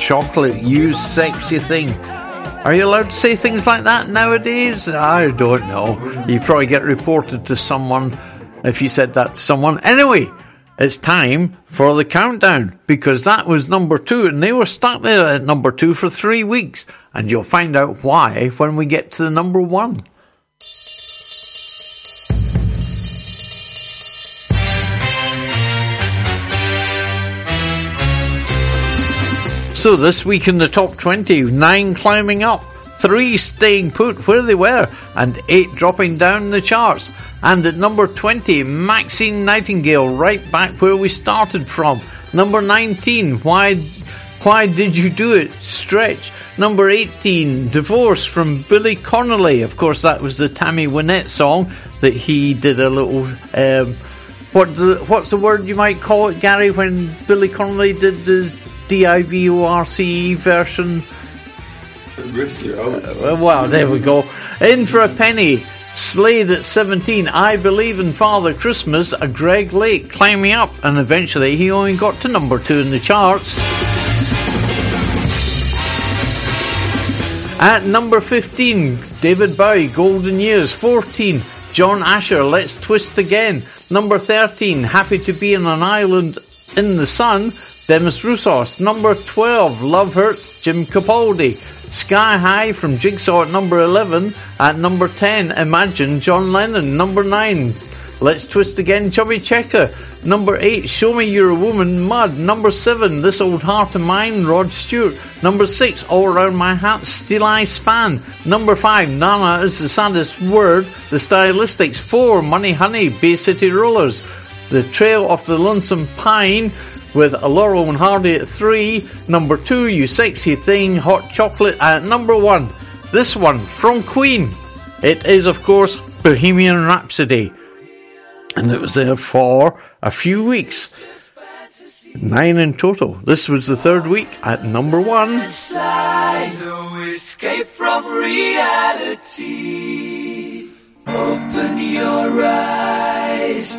Chocolate, you sexy thing. Are you allowed to say things like that nowadays? I don't know. You probably get reported to someone if you said that to someone. Anyway, it's time for the countdown because that was number two and they were stuck there at number two for three weeks. And you'll find out why when we get to the number one. So this week in the top 20, nine climbing up, three staying put where they were, and eight dropping down the charts. And at number 20, Maxine Nightingale, right back where we started from. Number 19, Why, Why Did You Do It? Stretch. Number 18, Divorce from Billy Connolly. Of course, that was the Tammy Wynette song that he did a little. Um, what the, what's the word you might call it, Gary, when Billy Connolly did his D-I-V-O-R-C-E version? Risk your own. Uh, well, there we go. In for a penny. Slade at 17. I believe in Father Christmas. A Greg Lake climbing up, and eventually he only got to number two in the charts. At number 15, David Bowie, Golden Years. 14, John Asher, Let's Twist Again. Number 13, Happy to Be on an Island in the Sun, Demis Roussos. Number 12, Love Hurts, Jim Capaldi. Sky High from Jigsaw at number 11. At number 10, Imagine, John Lennon. Number 9, Let's Twist Again, Chubby Checker. Number 8, Show Me You're a Woman, Mud. Number 7, This Old Heart of Mine, Rod Stewart. Number 6, All Around My Hat, Steeleye Span. Number 5, Nana is the Saddest Word, The Stylistics. 4, Money Honey, Bay City Rollers. The Trail of the Lonesome Pine with Laurel and Hardy at 3. Number 2, You Sexy Thing, Hot Chocolate at number 1. This one from Queen. It is, of course, Bohemian Rhapsody. And it was there for a few weeks. Nine in total. This was the third week at number one. No escape from reality. Open your eyes,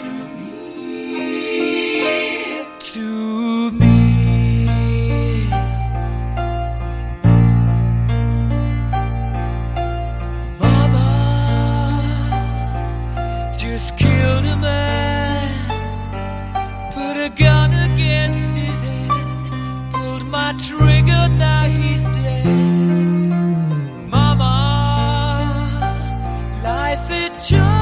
killed a man, put a gun against his head, pulled my trigger, now he's dead. Mama, life had just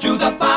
Do the fandango?